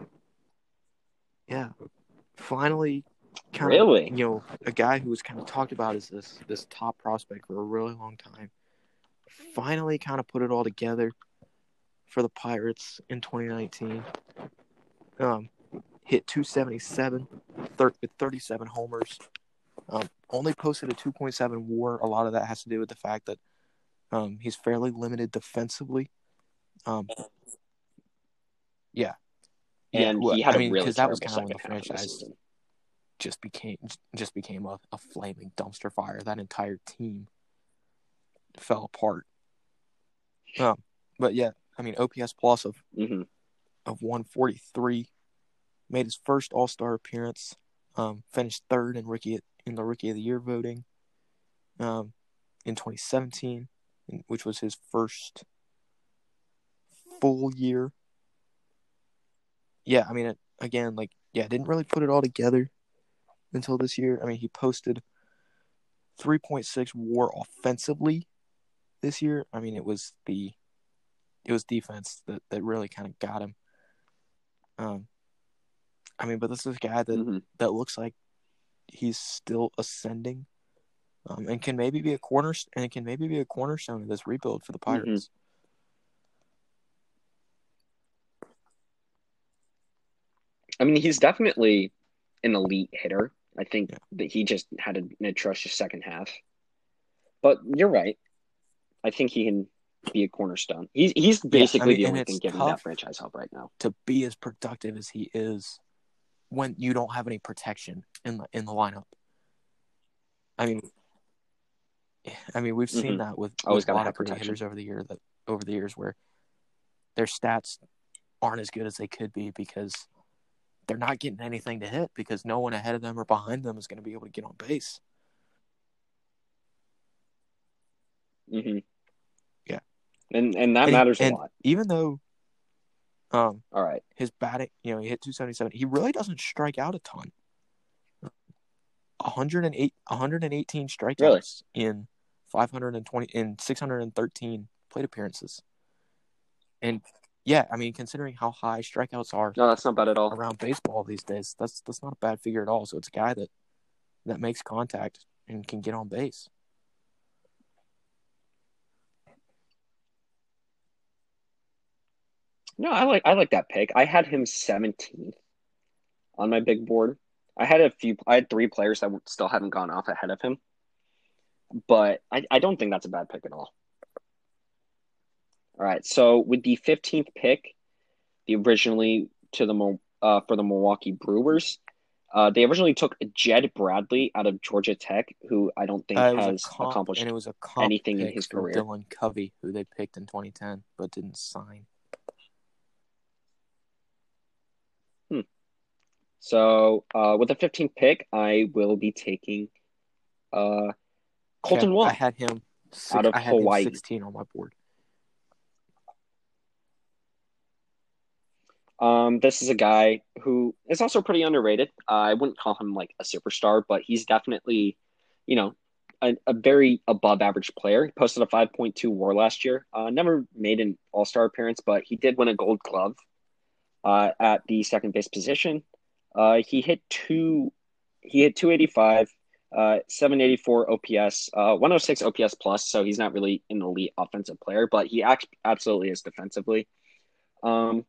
Yeah, finally, kind Really? of you know a guy who was kind of talked about as this this top prospect for a really long time. Finally, kind of put it all together for the Pirates in 2019. Um, hit 277 thir- with 37 homers. Um, only posted a 2.7 WAR. A lot of that has to do with the fact that um, he's fairly limited defensively. Um, yeah. Yeah, And well, he had I mean, a really that was kinda when the second half of the franchise- just became just became a, a flaming dumpster fire. That entire team fell apart. Um, but yeah, I mean OPS plus of hmm of 143, made his first All Star appearance, um, finished third in rookie in the Rookie of the Year voting, um, in 2017, which was his first full year. Yeah, I mean, it, again, like, yeah, didn't really put it all together until this year. I mean, he posted 3.6 WAR offensively this year. I mean, it was the it was defense that, that really kind of got him. Um, I mean, but this is a guy that, hmm that looks like he's still ascending, um, and can maybe be a corner and can maybe be a cornerstone of this rebuild for the Pirates. I mean, he's definitely an elite hitter. I think Yeah. that he just had an atrocious second half. But you're right. I think he can be a cornerstone. He's he's basically mean, the only thing giving that franchise help right now. To be as productive as he is, when you don't have any protection in the in the lineup. I mean, I mean, we've seen Mhm. that with, with a lot of protection. hitters over the year that over the years where their stats aren't as good as they could be because they're not getting anything to hit because no one ahead of them or behind them is going to be able to get on base. hmm Yeah. And and that And matters and a lot. Even though, um, All right, his batting, you know, he hit 277. He really doesn't strike out a ton. 108, 118 strikeouts Really? in 520 in 613 plate appearances. And Yeah, I mean, considering how high strikeouts are No, that's not bad at all. around baseball these days, that's that's not a bad figure at all. So it's a guy that that makes contact and can get on base. No, I like I like that pick. I had him 17th on my big board. I had a few. I had three players that still haven't gone off ahead of him, but I, I don't think that's a bad pick at all. All right, so with the 15th pick, the originally to the uh, for the Milwaukee Brewers, uh, they originally took Jed Bradley out of Georgia Tech, who I don't think Uh, it was a has comp- accomplished and it was a anything in his career. Dylan Covey, who they picked in 2010 but didn't sign. So uh, with the 15th pick, I will be taking uh, Kolten Yeah, Wong. I had him. Six, Out of I had him Hawaii. 16 on my board. Um, this is a guy who is also pretty underrated. Uh, I wouldn't call him like a superstar, but he's definitely, you know, a, a very above average player. He posted a 5.2 WAR last year. Uh, never made an All Star appearance, but he did win a Gold Glove uh, at the second base position. Uh, he hit two. He hit 285, uh, 784 OPS, uh, 106 OPS plus. So he's not really an elite offensive player, but he absolutely is defensively. Um,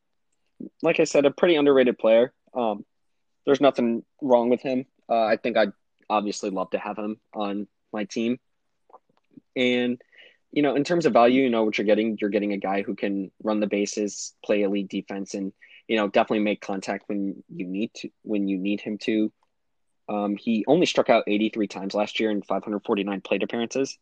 like I said, a pretty underrated player. Um, there's nothing wrong with him. Uh, I think I'd obviously love to have him on my team. And, you know, in terms of value, you know what you're getting. You're getting a guy who can run the bases, play elite defense, and, you know, definitely make contact when you need to, when you need him to. Um, he only struck out 83 times last year in 549 plate appearances.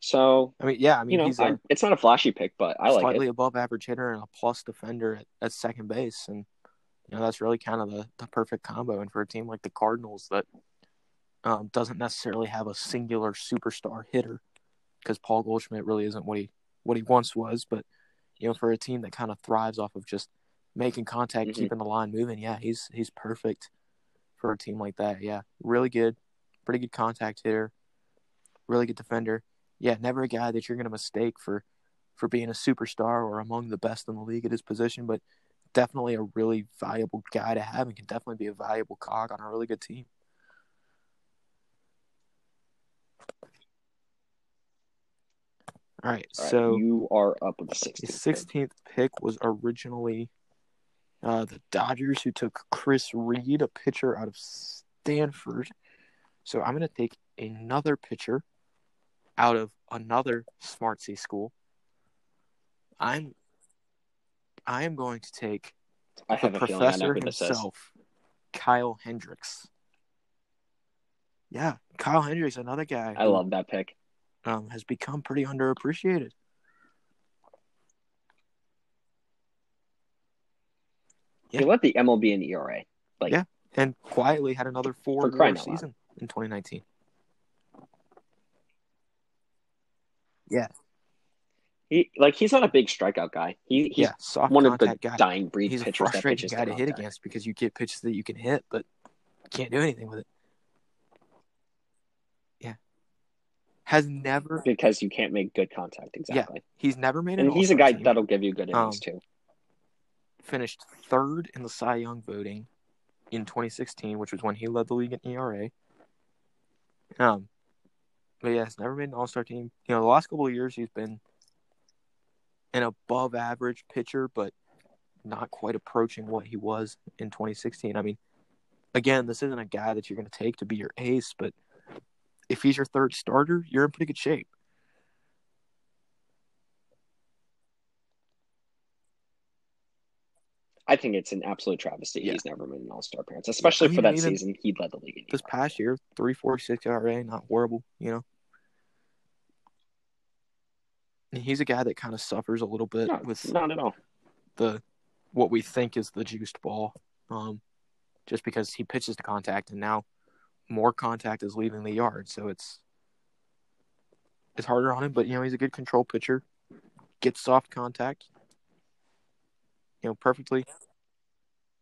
So, I mean, yeah, I mean, you know, he's a I, it's not a flashy pick, but I like slightly it. above average hitter and a plus defender at, at second base. And, you know, that's really kind of the, the perfect combo. And for a team like the Cardinals that um, doesn't necessarily have a singular superstar hitter, because Paul Goldschmidt really isn't what he what he once was. But, you know, for a team that kind of thrives off of just making contact, Mhm. keeping the line moving, yeah, he's he's perfect for a team like that. Yeah, really good, pretty good contact hitter, really good defender. Yeah, never a guy that you're going to mistake for for being a superstar or among the best in the league at his position, but definitely a really valuable guy to have and can definitely be a valuable cog on a really good team. All right, All right, so you are up with the 16th. the pick. sixteenth pick was originally uh, the Dodgers, who took Chris Reed, a pitcher out of Stanford. So I'm going to take another pitcher out of another Smart C school. I'm I am going to take I the have a feeling I know professor who this is. himself, Kyle Hendricks. Yeah, Kyle Hendricks, another guy I who, love that pick. um, has become pretty underappreciated. Yeah. He led the MLB in ERA. Like, Yeah. and quietly had another four For WAR crying out loud. season in 2019. Yeah. he like he's not a big strikeout guy. He he's yeah, soft one of the guy. dying breed He's a pitchers that frustrating pitches guy to hit against because you get pitches that you can hit, but can't do anything with it. Yeah, has never. because you can't make good contact exactly. He's never made an. and he's a guy team. that'll give you good innings Um, too. Finished third in the Cy Young voting in 2016, which was when he led the league in ERA. Um, but yeah, he's never made an All Star team. You know, the last couple of years he's been an above average pitcher, but not quite approaching what he was in 2016. I mean, again, this isn't a guy that you're going to take to be your ace, but if he's your third starter, you're in pretty good shape. I think it's an absolute travesty. Yeah. He's never made an All Star appearance, especially I for that season. He led the league. This past year, 346 ERA, not horrible, you know. And he's a guy that kind of suffers a little bit No, with not at all. the what we think is the juiced ball, um, just because he pitches to contact, and now more contact is leaving the yard, so it's it's harder on him. But you know, he's a good control pitcher, gets soft contact, you know, perfectly,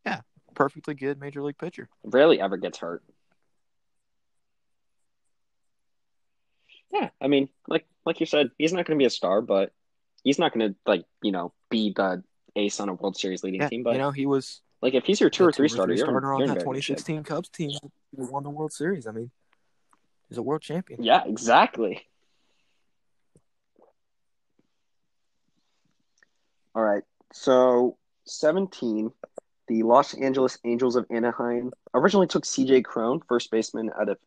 yeah, perfectly good major league pitcher. Rarely ever gets hurt. Yeah, I mean, like like you said, he's not going to be a star, but he's not going to like you know be the ace on a World Series leading Yeah, team, but you know he was like if he's your two or three starter, you're, starter on you're that very good shape. 2016 Cubs team that won the World Series. I mean, he's a world champion. Yeah, exactly. All right. So 17, the Los Angeles Angels of Anaheim originally took CJ Cron, first baseman out of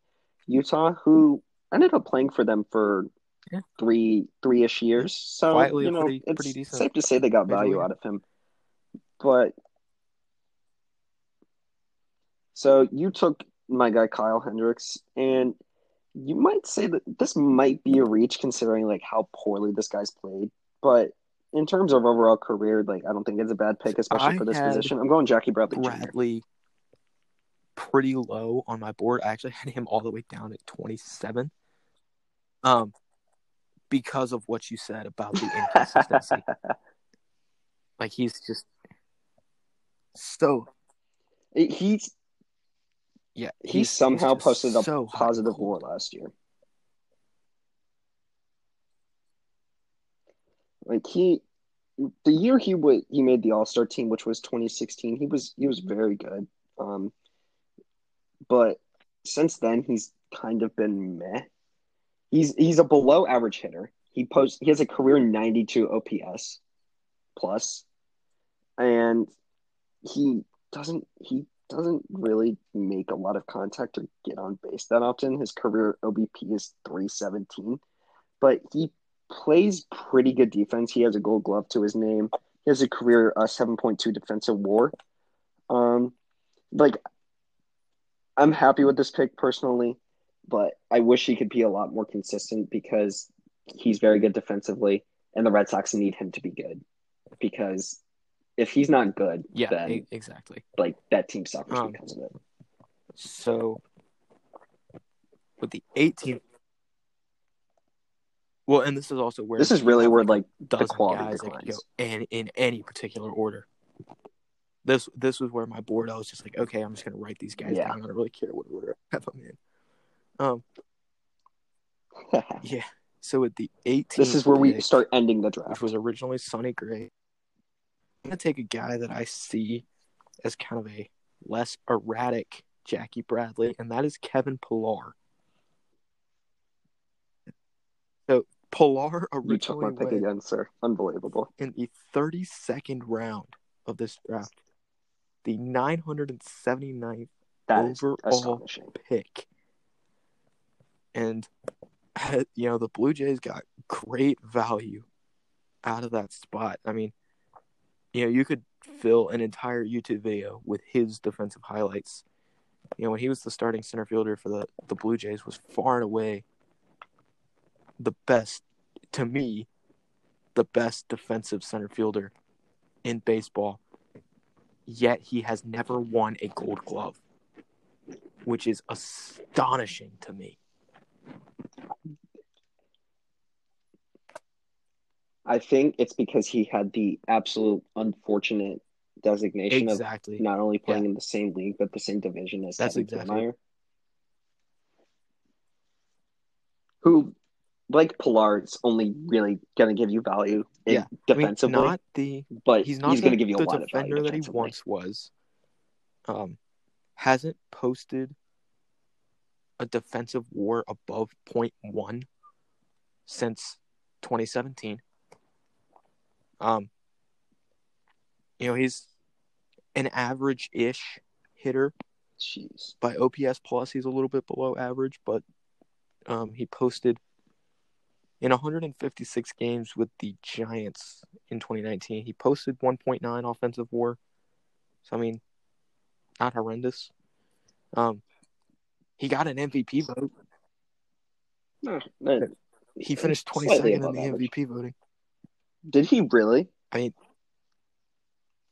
Utah, who ended up playing for them for Yeah. three three ish years. So Quietly you know, pretty- it's pretty safe to say they got value out of him. But so you took my guy Kyle Hendricks, and you might say that this might be a reach considering like how poorly this guy's played. But in terms of overall career, like I don't think it's a bad pick, especially I for this position. I'm going Jackie Bradley Jr. Bradley pretty low on my board. I actually had him all the way down at 27. Um, because of what you said about the inconsistency. like he's just so He's yeah. he somehow he's posted a so positive. WAR last year. Like he, the year he would he made the All Star team, which was 2016. He was he was very good. Um, but since then he's kind of been meh. He's he's a below average hitter. He posts he has a career 92 OPS plus, and he doesn't he doesn't really make a lot of contact or get on base that often. His career OBP is 317, but he plays pretty good defense. He has a gold glove to his name. He has a career uh, 7.2 defensive war. Um, like, I'm happy with this pick personally, but I wish he could be a lot more consistent because he's very good defensively, and the Red Sox need him to be good because if he's not good, Yeah, then e- exactly. like that team suffers Um, because of it. So with the 18th well, and this is also where This is really where like, dozen quality guys that go declines. in in any particular order. This this was where my board I was just like, okay, I'm just gonna write these guys Yeah. down. I don't really care what order I have them in. Um, yeah. So with the 18th, this is where we pick, start ending the which draft. was originally Sonny Gray. I'm gonna take a guy that I see as kind of a less erratic Jackie Bradley, and that is Kevin Pillar. So Pillar You took my originally pick went again, sir. Unbelievable. in the 32nd round of this draft, the 979th That overall pick. And you know, the Blue Jays got great value out of that spot. I mean, you know, you could fill an entire YouTube video with his defensive highlights. You know, when he was the starting center fielder for the, the Blue Jays was far and away the best to me, the best defensive center fielder in baseball. Yet he has never won a gold glove. Which is astonishing to me. I think it's because he had the absolute unfortunate designation Exactly. of not only playing in the same league but the same division as That's Evan exactly Kiermaier, who, like Pillar, is only really going to give you value in Yeah. I mean, defensively, not the but he's not he's going to give you a lot of value defender that he once was. Um, hasn't posted a defensive WAR above 0.1 since 2017. Um, you know he's an average-ish hitter Jeez. by OPS plus. He's a little bit below average, but um, he posted in 156 games with the Giants in 2019. He posted 1.9 offensive WAR. So I mean, not horrendous. Um, he got an MVP vote. No, no. He finished Slightly 22nd in the average. MVP voting. Did he really? I mean,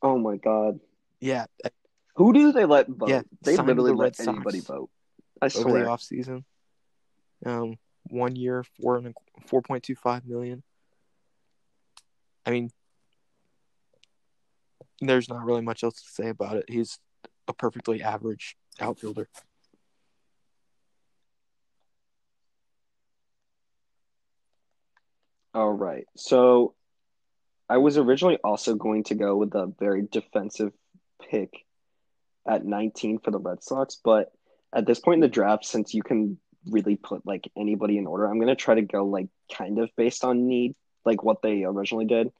Oh my god. yeah, Who do they let vote? Yeah, they literally the let Red anybody Sox vote. I over swear. the offseason. Um, one year, four and four point two five million. I mean, there's not really much else to say about it. He's a perfectly average outfielder. All right. So I was originally also going to go with a very defensive pick at 19 for the Red Sox, but at this point in the draft, since you can really put like anybody in order, I'm gonna try to go like kind of based on need, like what they originally did.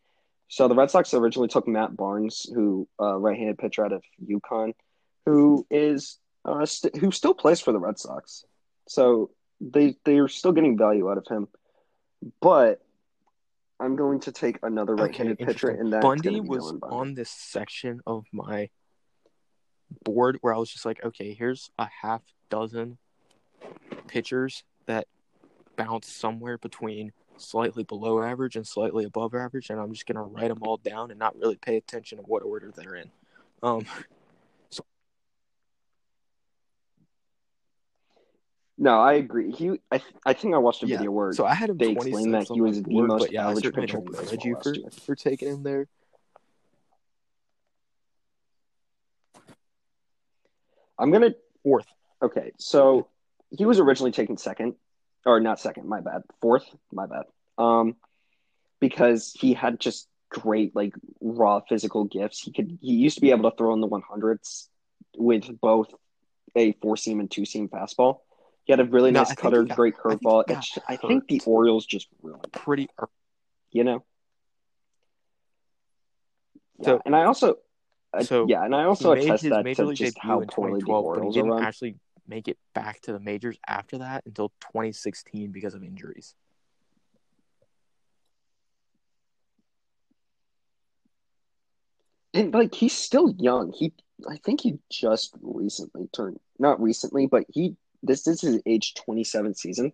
So the Red Sox originally took Matt Barnes, who uh, right-handed pitcher out of UConn, who is uh, st- who still plays for the Red Sox. So they they are still getting value out of him, but I'm going to take another right-handed Okay, pitcher, and that's Bundy was on this section of my board where I was just like, okay, here's a half dozen pitchers that bounce somewhere between slightly below average and slightly above average, and I'm just gonna write them all down and not really pay attention to what order they're in. Um, No, I agree. He, I, th- I think I watched a yeah. video where So I had him they explained that he was the board, most yeah, average pitcher don't in blame baseball you for for taking him there. I'm gonna Fourth. okay. So he was originally taken second, or not second. My bad. Fourth. My bad. Um, because he had just great like raw physical gifts. He could. He used to be able to throw in the 100s with both a four seam and two seam fastball. He had a really No, nice cutter, got- great I think curveball. It's- I think the. Orioles just ruined. it, Pretty You know. Yeah, So- and I also. So yeah, and I also attest that to just how poorly the 2012, but he Orioles are didn't run. actually make it back to the majors after that until 2016 because of injuries. And like he's still young. He I think he just recently turned not recently, but he this is his age 27 season.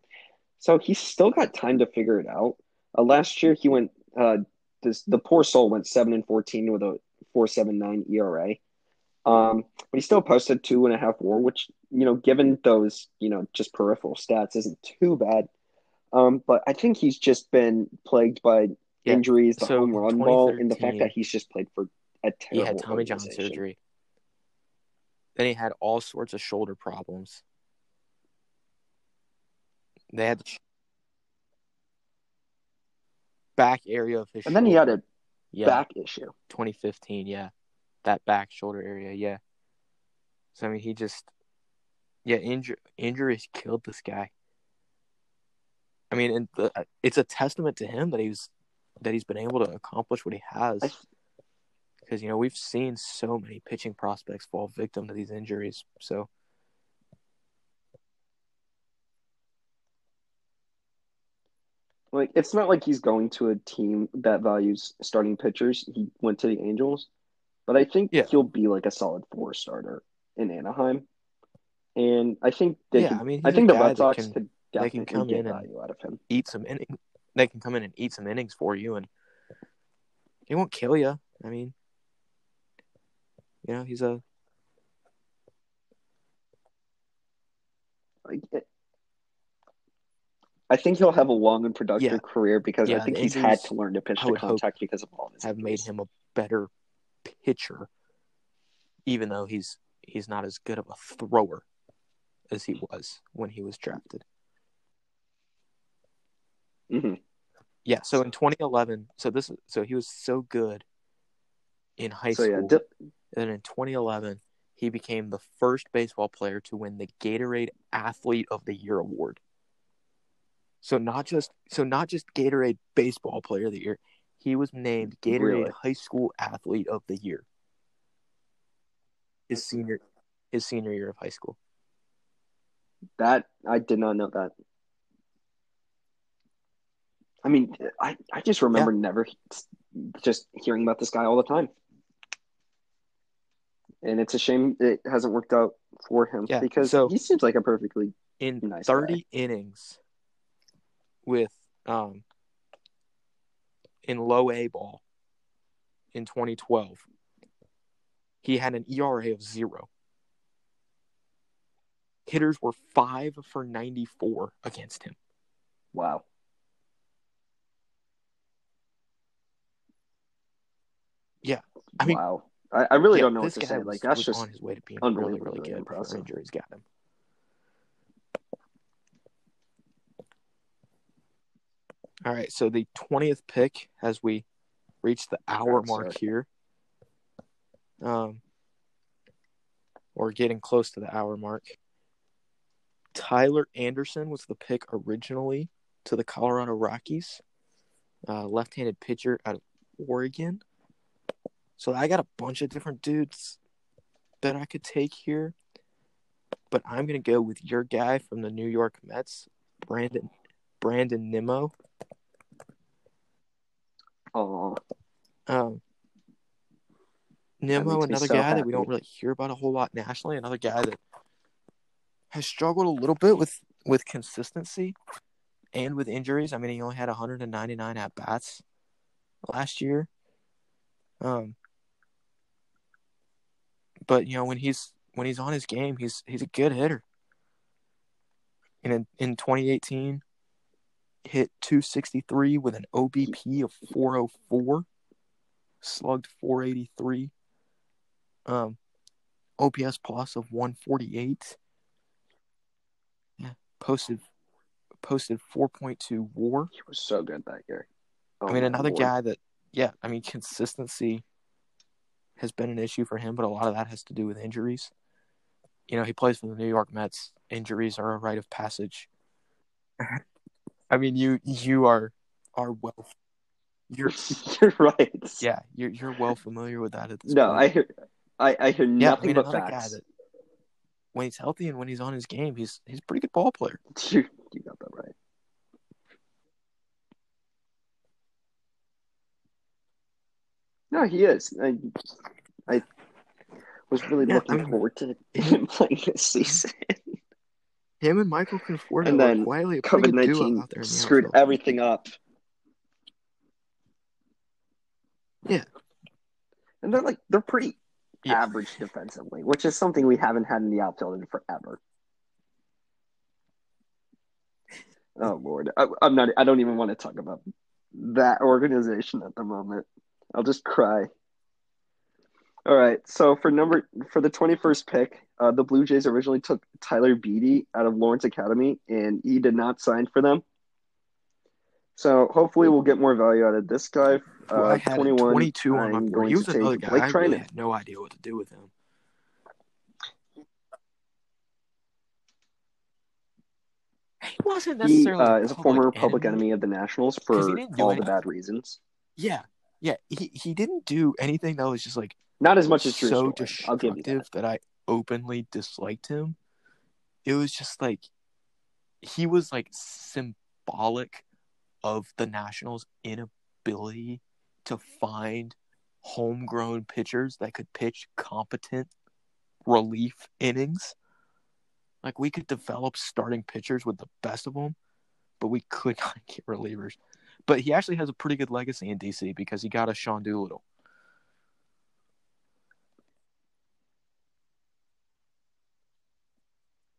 So he's still got time to figure it out. Uh, last year he went uh this the poor soul went 7 and 14 with a 479 ERA. Um, but he still posted two and a half war, which, you know, given those, you know, just peripheral stats isn't too bad. Um, but I think he's just been plagued by Yeah, injuries, the so home run ball, and the fact that he's just played for a terrible. He had Tommy John surgery. Then he had all sorts of shoulder problems. They had the back area of his And then he had a yeah, back issue. 2015, yeah. That back shoulder area, yeah. So I mean, he just yeah, injur- injuries killed this guy. I mean, and the, it's a testament to him that he's that he's been able to accomplish what he has. Because you know we've seen so many pitching prospects fall victim to these injuries. So Like it's not like he's going to a team that values starting pitchers. He went to the Angels, but I think Yeah. he'll be like a solid four starter in Anaheim. And I think they Yeah, could, I mean, I think the Red Sox can- could they can definitely come get in and- value out of him. eat some innings. They can come in and eat some innings for you, and he won't kill you. I mean, you know, he's a I think he'll have a long and productive Yeah. career because Yeah, I think he's had to learn to pitch to contact because of all this. his have made him a better pitcher, even though he's he's not as good of a thrower as he was when he was drafted. Mhm. Yeah, so in 2011, so this so he was so good in high So yeah, school. Di- And in 2011, he became the first baseball player to win the Gatorade Athlete of the Year award. So not just so not just Gatorade Baseball Player of the Year, he was named Gatorade Really? High School Athlete of the Year. His senior his senior year of high school. that I did not know that. I mean, I, I just remember never just hearing about this guy all the time. And it's a shame it hasn't worked out for him Yeah, because so- he seems like a perfectly In Nice 30 innings with um in low A ball in 2012, he had an ERA of zero. Hitters were five for 94 against him. wow. Yeah. I mean, wow. I, I really yeah, don't know what this to say. Like that's just on his way to being really, really good. impressive. Injuries got him. All right, so the 20th pick, as we reach the hour mark here. Um, or getting close to the hour mark. Tyler Anderson was the pick originally to the Colorado Rockies, uh, left-handed pitcher out of Oregon. So I got a bunch of different dudes that I could take here, but I'm gonna go with your guy from the New York Mets, Brandon Brandon Nimmo. Oh, Um, Nimmo, makes me another so guy that we don't really hear about a whole lot nationally. Another guy that has struggled a little bit with with consistency and with injuries. I mean, he only had 199 at bats last year. Um, but you know when he's when he's on his game, he's he's a good hitter. And in, in 2018, hit 263 with an OBP of 404, slugged 483, um, OPS plus of 148. Yeah, posted posted 4.2 WAR. he was so good that year. Oh, I mean, another Lord. guy that, yeah, I mean, consistency has been an issue for him, but a lot of that has to do with injuries. You know, he plays for the New York Mets. Injuries are a rite of passage. I mean, you you are are well, you're You're right. yeah, you're you're well familiar with that at this No, point. I hear, I, I hear yeah, I nothing mean, but facts. that when he's healthy and when he's on his game, he's he's a pretty good ball player. You, you got that right. No, he is. I, I was really Yeah, looking I mean- forward to him playing this season. Him and Michael Conforto And then quietly COVID good duo nineteen out there in the screwed outfield. everything up. Yeah. And they're like they're pretty Yeah. average defensively, which is something we haven't had in the outfield in forever. Oh Lord, I, I'm not. I don't even want to talk about that organization at the moment. I'll just cry. All right, so for number for the 21st pick, uh, the Blue Jays originally took Tyler Beede out of Lawrence Academy, and he did not sign for them. So hopefully we'll get more value out of this guy. Well, Uh, I had 21. 22 on my I'm board. going He was to another take guy. Blake I really had no idea what to do with him. He wasn't He necessarily uh, is a public former public enemy of the Nationals 'Cause he for all any- the bad reasons. Yeah, yeah. He he didn't do anything that was just like Not as much as Drew so Story. I'll give you destructive that. that. I openly disliked him. It was just like he was like symbolic of the Nationals' inability to find homegrown pitchers that could pitch competent relief innings. Like we could develop starting pitchers with the best of them, but we could not get relievers. But he actually has a pretty good legacy in DC because he got a Sean Doolittle.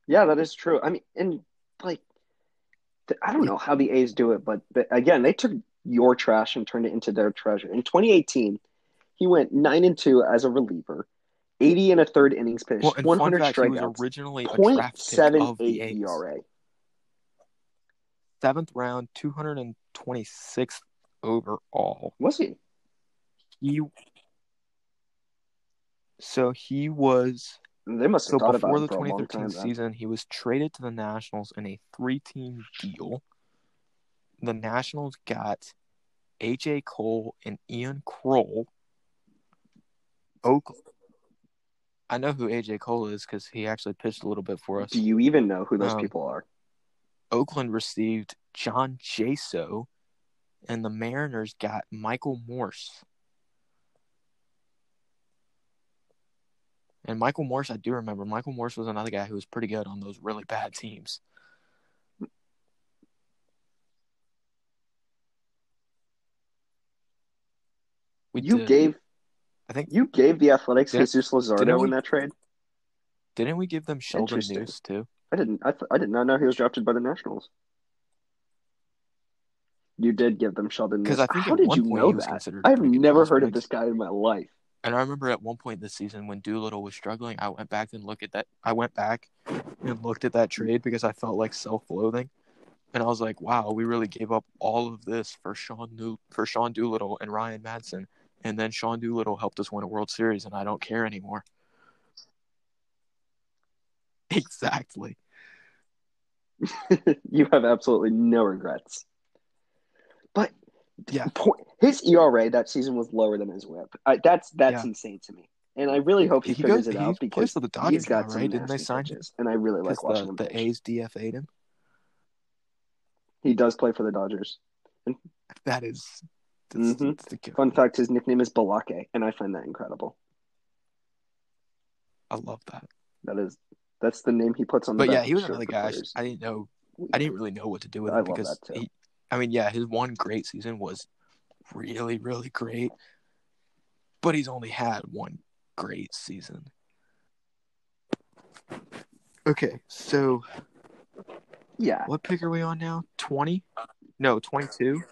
Yeah, that is true. I mean, and like, I don't know how the A's do it, but but again, they took your trash and turned it into their treasure. In 2018, he went nine and two as a reliever, 80 and a third innings pitched, Well, 100 fact, he was strikeouts, originally a draft pick of the .78 A's. ERA. Seventh round, 226th overall. Was he? He so he was They must so have thought before the for a long 2013 time. then. season, he was traded to the Nationals in a three-team deal. The Nationals got AJ Cole and Ian Krol. Oakland. I know who AJ Cole is because he actually pitched a little bit for us. Do you even know who those Um, people are? Oakland received John Jaso, and the Mariners got Michael Morse. And Michael Morse, I do remember. Michael Morse was another guy who was pretty good on those really bad teams. We You did. gave I think you gave the Athletics Did- Jesus Luzardo didn't we- in that trade. didn't we give them Sheldon. Neuse too? I didn't. I, th- I did not know he was drafted by the Nationals. You did give them Sheldon. Because Neuse. I think How did you know that? I've never heard of this guy in my life. And I remember at one point this season when Doolittle was struggling, I went back and looked at that. I went back and looked at that trade because I felt like self-loathing. and I was like, wow, we really gave up all of this for Sean New- for Sean Doolittle and Ryan Madson, and then Sean Doolittle helped us win a World Series, and I don't care anymore. Exactly. you have absolutely no regrets. But Yeah. his ERA that season was lower than his WHIP. I, that's that's Yeah. insane to me, and I really hope he, He figures goes- it out because the he's Dodgers got now, some right? Didn't they sign pitches, and I really like watching the, him. the pitch. A's DFA'd him. He does play for the Dodgers. That is. That's, Mhm. that's the, Fun fact: his nickname is Balake, and I find that incredible. I love that. That is that's the name he puts on the But yeah, he was the another guy. I. I didn't know. I didn't really know what to do with I him because he. I mean, yeah, his one great season was really, really great, but he's only had one great season. Okay, so Yeah, what pick are we on now? Twenty? No, twenty-two.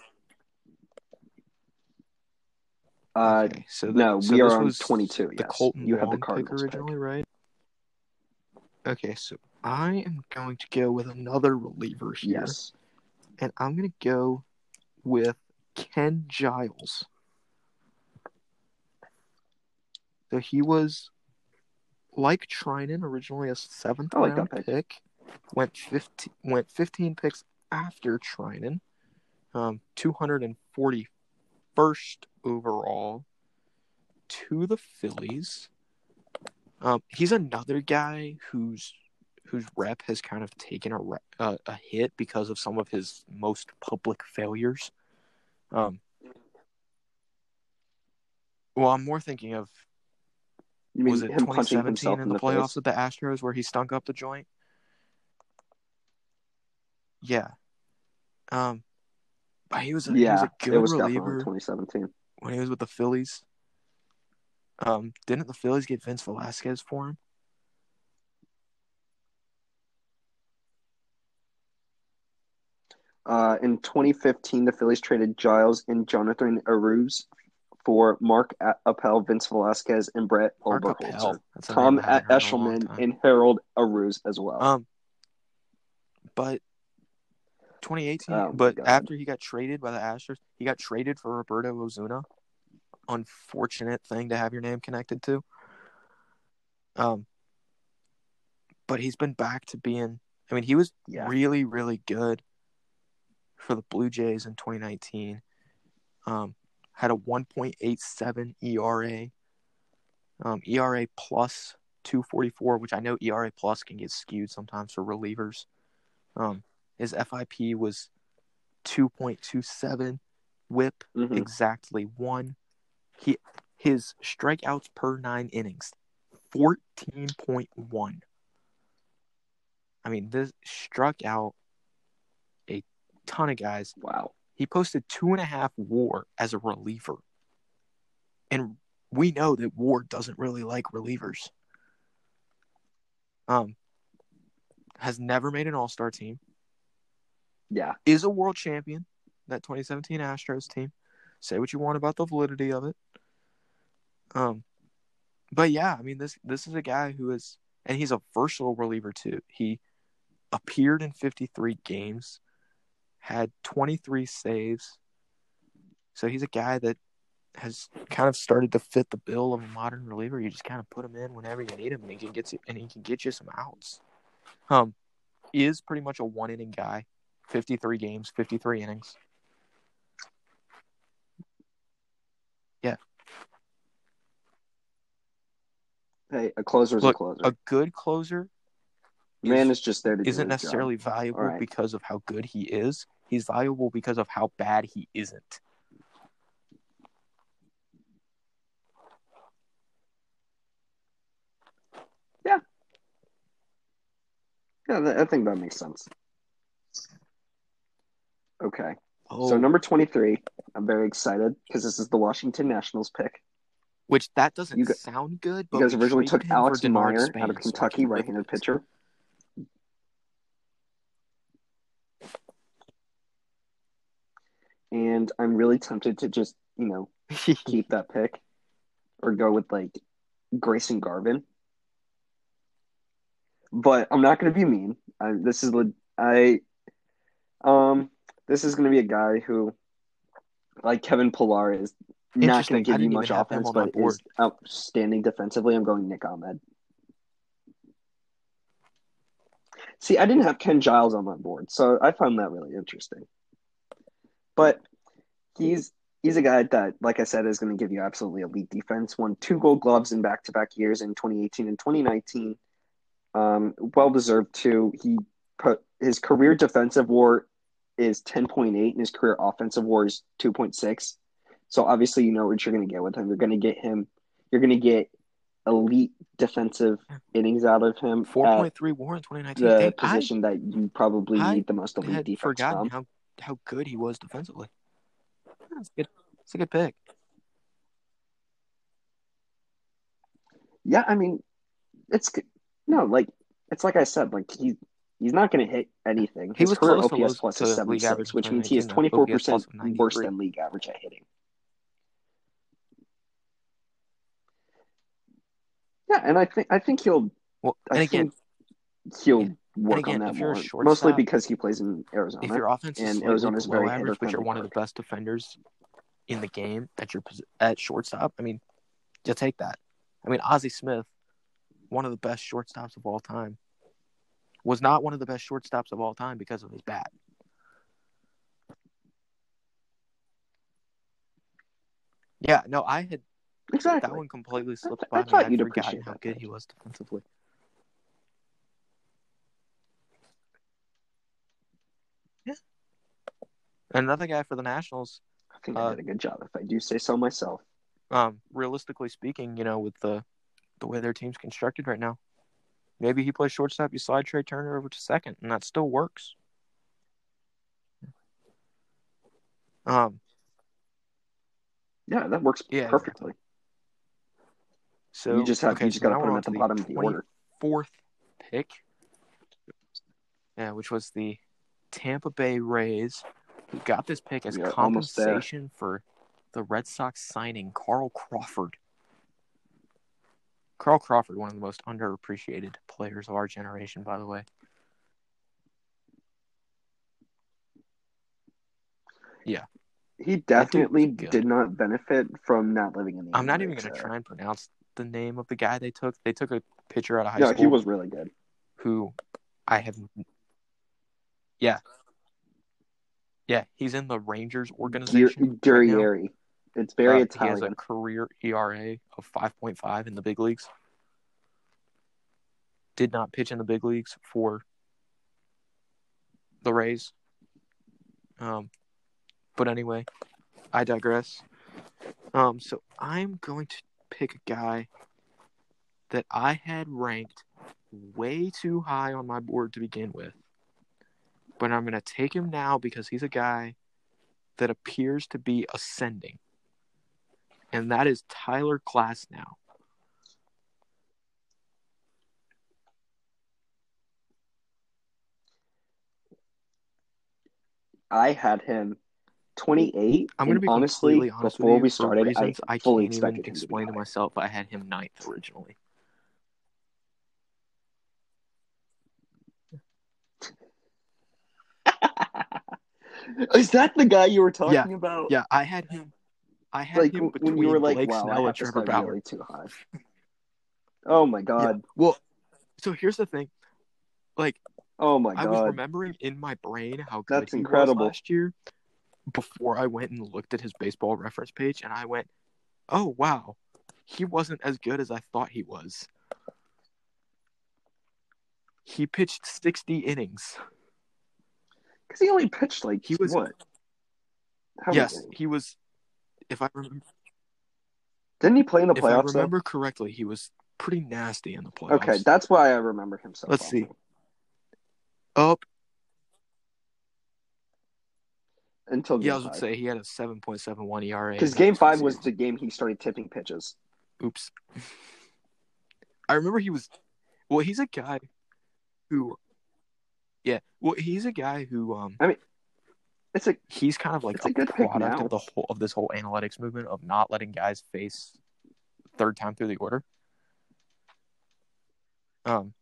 uh, okay, so the- no, so we this are on was 22, The yes. Kolten You have the Wong Cardinals pick pick. originally, right? Okay, so I am going to go with another reliever here. yes. And I'm gonna go with Ken Giles. So he was like Treinen, originally a seventh I like that round pick. pick. Went fifteen went fifteen picks after Treinen. Um, two hundred and forty first overall to the Phillies. Um, he's another guy who's whose rep has kind of taken a re- uh, a hit because of some of his most public failures. Um, well, I'm more thinking of You mean was it 2017 in the, the playoffs face? with the Astros where he stunk up the joint? Yeah. Um, but he was a, he was Yeah, a good was reliever 2017. when he was with the Phillies. Um, didn't the Phillies get Vince Velasquez for him? Uh, in 2015, the Phillies traded Giles and Jonathan Arauz for Mark Appel, Vince Velasquez, and Brett Oberholtzer. Appel. That's a Tom name I haven't heard in a long Eshelman and Harold Arauz as well. Um, but 2018. Oh, but after he got traded by the Astros, he got traded for Roberto Osuna. Unfortunate thing to have your name connected to. Um, but he's been back to being. I mean, he was Yeah. really, really good for the Blue Jays in 2019. Um, had a 1.87 ERA. Um, ERA plus 244, which I know ERA plus can get skewed sometimes for relievers. Um, his FIP was 2.27, WHIP Mhm. exactly one. He his strikeouts per nine innings, 14.1. I mean, this struck out ton of guys. Wow. He posted two and a half WAR as a reliever, and we know that WAR doesn't really like relievers. Um, has never made an All Star team. Yeah. Is a world champion. That 2017 Astros team. Say what you want about the validity of it. Um, but yeah, I mean this this is a guy who is, and he's a versatile reliever too. He appeared in 53 games, had 23 saves. So he's a guy that has kind of started to fit the bill of a modern reliever. You just kind of put him in whenever you need him, and he can get you, and he can get you some outs. Um, is pretty much a one inning guy, 53 games, 53 innings. Yeah. Hey, a closer is Look, a closer. A good closer Man is just there to isn't necessarily job. valuable right. because of how good he is. He's valuable because of how bad he isn't. Yeah, Yeah, I think that makes sense. Okay. Oh, So number 23, I'm very excited because this is the Washington Nationals pick. which that doesn't gu- sound good. But You guys originally took Alex Meyer out of Kentucky, right-handed pitcher. And I'm really tempted to just, you know, keep that pick or go with like Grayson Garvin. But I'm not going to be mean. I, this is I Um, this is going to be a guy who, like Kevin Pillar, is not going to give you much even have him offense, but is outstanding defensively. I'm going Nick Ahmed. See, I didn't have Ken Giles on my board, so I found that really interesting. But he's he's a guy that, like I said, is going to give you absolutely elite defense. Won two Gold Gloves in back to back years in 2018 and 2019. Um, well deserved too. He put his career defensive WAR is 10.8 and his career offensive WAR is 2.6. So obviously, you know what you're going to get with him. You're going to get him. You're going to get elite defensive innings out of him Four at point three WAR in 2019. the And I position that you probably I need the most elite defense forgotten from. how how good he was defensively. That's good. It's a good pick. Yeah, I mean, it's no like it's like I said, like he he's not going to hit anything. He His was career OPS plus is six, which means he is 2019, twenty four percent worse than league average at hitting. Yeah, and I think I think he'll Well, I again, think he'll yeah. Work again, on that more. Mostly because he plays in Arizona. if your offense is and slightly Arizona's below very average, but you're one of the best defenders in the game at your at shortstop, I mean, you take that. I mean, Ozzie Smith, one of the best shortstops of all time, was not one of the best shortstops of all time because of his bat. Yeah, no, I had Exactly. that one completely slipped I by me. I'd you'd forgotten how good he was defensively. Another guy for the Nationals. I think uh, I did a good job, if I do say so myself. Um, realistically speaking, you know, with the the way their team's constructed right now, maybe he plays shortstop. You slide Trea Turner over to second, and that still works. Um, Yeah, that works Yeah, perfectly. so you just have okay, you just so got to put him at to the bottom of the order. fourth pick. Yeah, which was the Tampa Bay Rays, who got this pick as We are almost there. compensation for the Red Sox signing Carl Crawford. Carl Crawford, one of the most underappreciated players of our generation, by the way. Yeah. He definitely did not benefit from not living in the. I'm not even going to try and pronounce the name of the guy they took. They took a pitcher out of high school Yeah, he was really good. who I have. Yeah. Yeah, he's in the Rangers organization. right It's very Uh, He has a career ERA of 5.5 in the big leagues. Did not pitch in the big leagues for the Rays. Um, but anyway, I digress. Um, so I'm going to pick a guy that I had ranked way too high on my board to begin with. But I'm going to take him now because he's a guy that appears to be ascending. And that is Tyler Glasnow. I had him 28. I'm going to be honestly, completely honest before with you. we started, I reasons I, fully can't even expected to be explain to higher. myself. I had him ninth originally. Is that the guy you were talking about? Yeah, I had him. I had Like him between when you were like, Blake "Wow, Snell and Trevor Bauer. really too high." Oh my god! Well, so here's the thing. Like Oh my god, I was remembering in my brain how good That's he incredible. was last year before I went and looked at his baseball reference page and I went, "Oh, wow. He wasn't as good as I thought he was." He pitched 60 innings. Because he only pitched like He was- what? How yes, he was if I remember Didn't he play in the playoffs? if I playoffs? though? remember correctly, he was pretty nasty in the playoffs. Okay, that's why I remember him so. Let's fondly. see. Up, Until game yeah, I was five. gonna say he had a 7.71 ERA. Because game five was the game he started tipping pitches. Oops. I remember he was. Well, he's a guy who. Yeah, well, he's a guy who. Um, I mean, It's a he's kind of like It's a, a good product of the whole of this whole analytics movement of not letting guys face third time through the order. Um.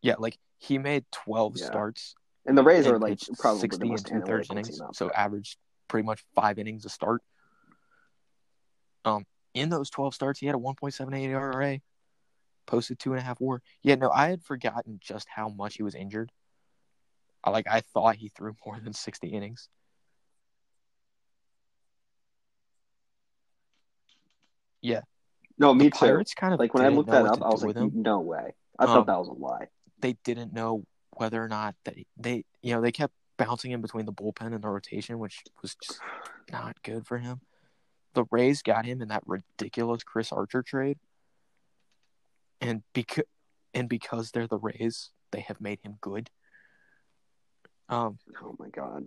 Yeah, like he made 12 Yeah. starts And the Rays and are like probably 60 and two thirds innings, so averaged pretty much five innings a start. Um, in those 12 starts, he had a 1.78 ERA, posted two and a half WAR. Yeah, no, I had forgotten just how much he was injured. I like I thought he threw more than 60 innings. Yeah. No, me the too. Pirates kind of Like when I looked that up, I was like, no way. I Um, thought that was a lie. They didn't know whether or not they they you know they kept bouncing in between the bullpen and the rotation, which was just not good for him. The Rays got him in that ridiculous Chris Archer trade, and because and because they're the Rays, they have made him good. Um, Oh my god.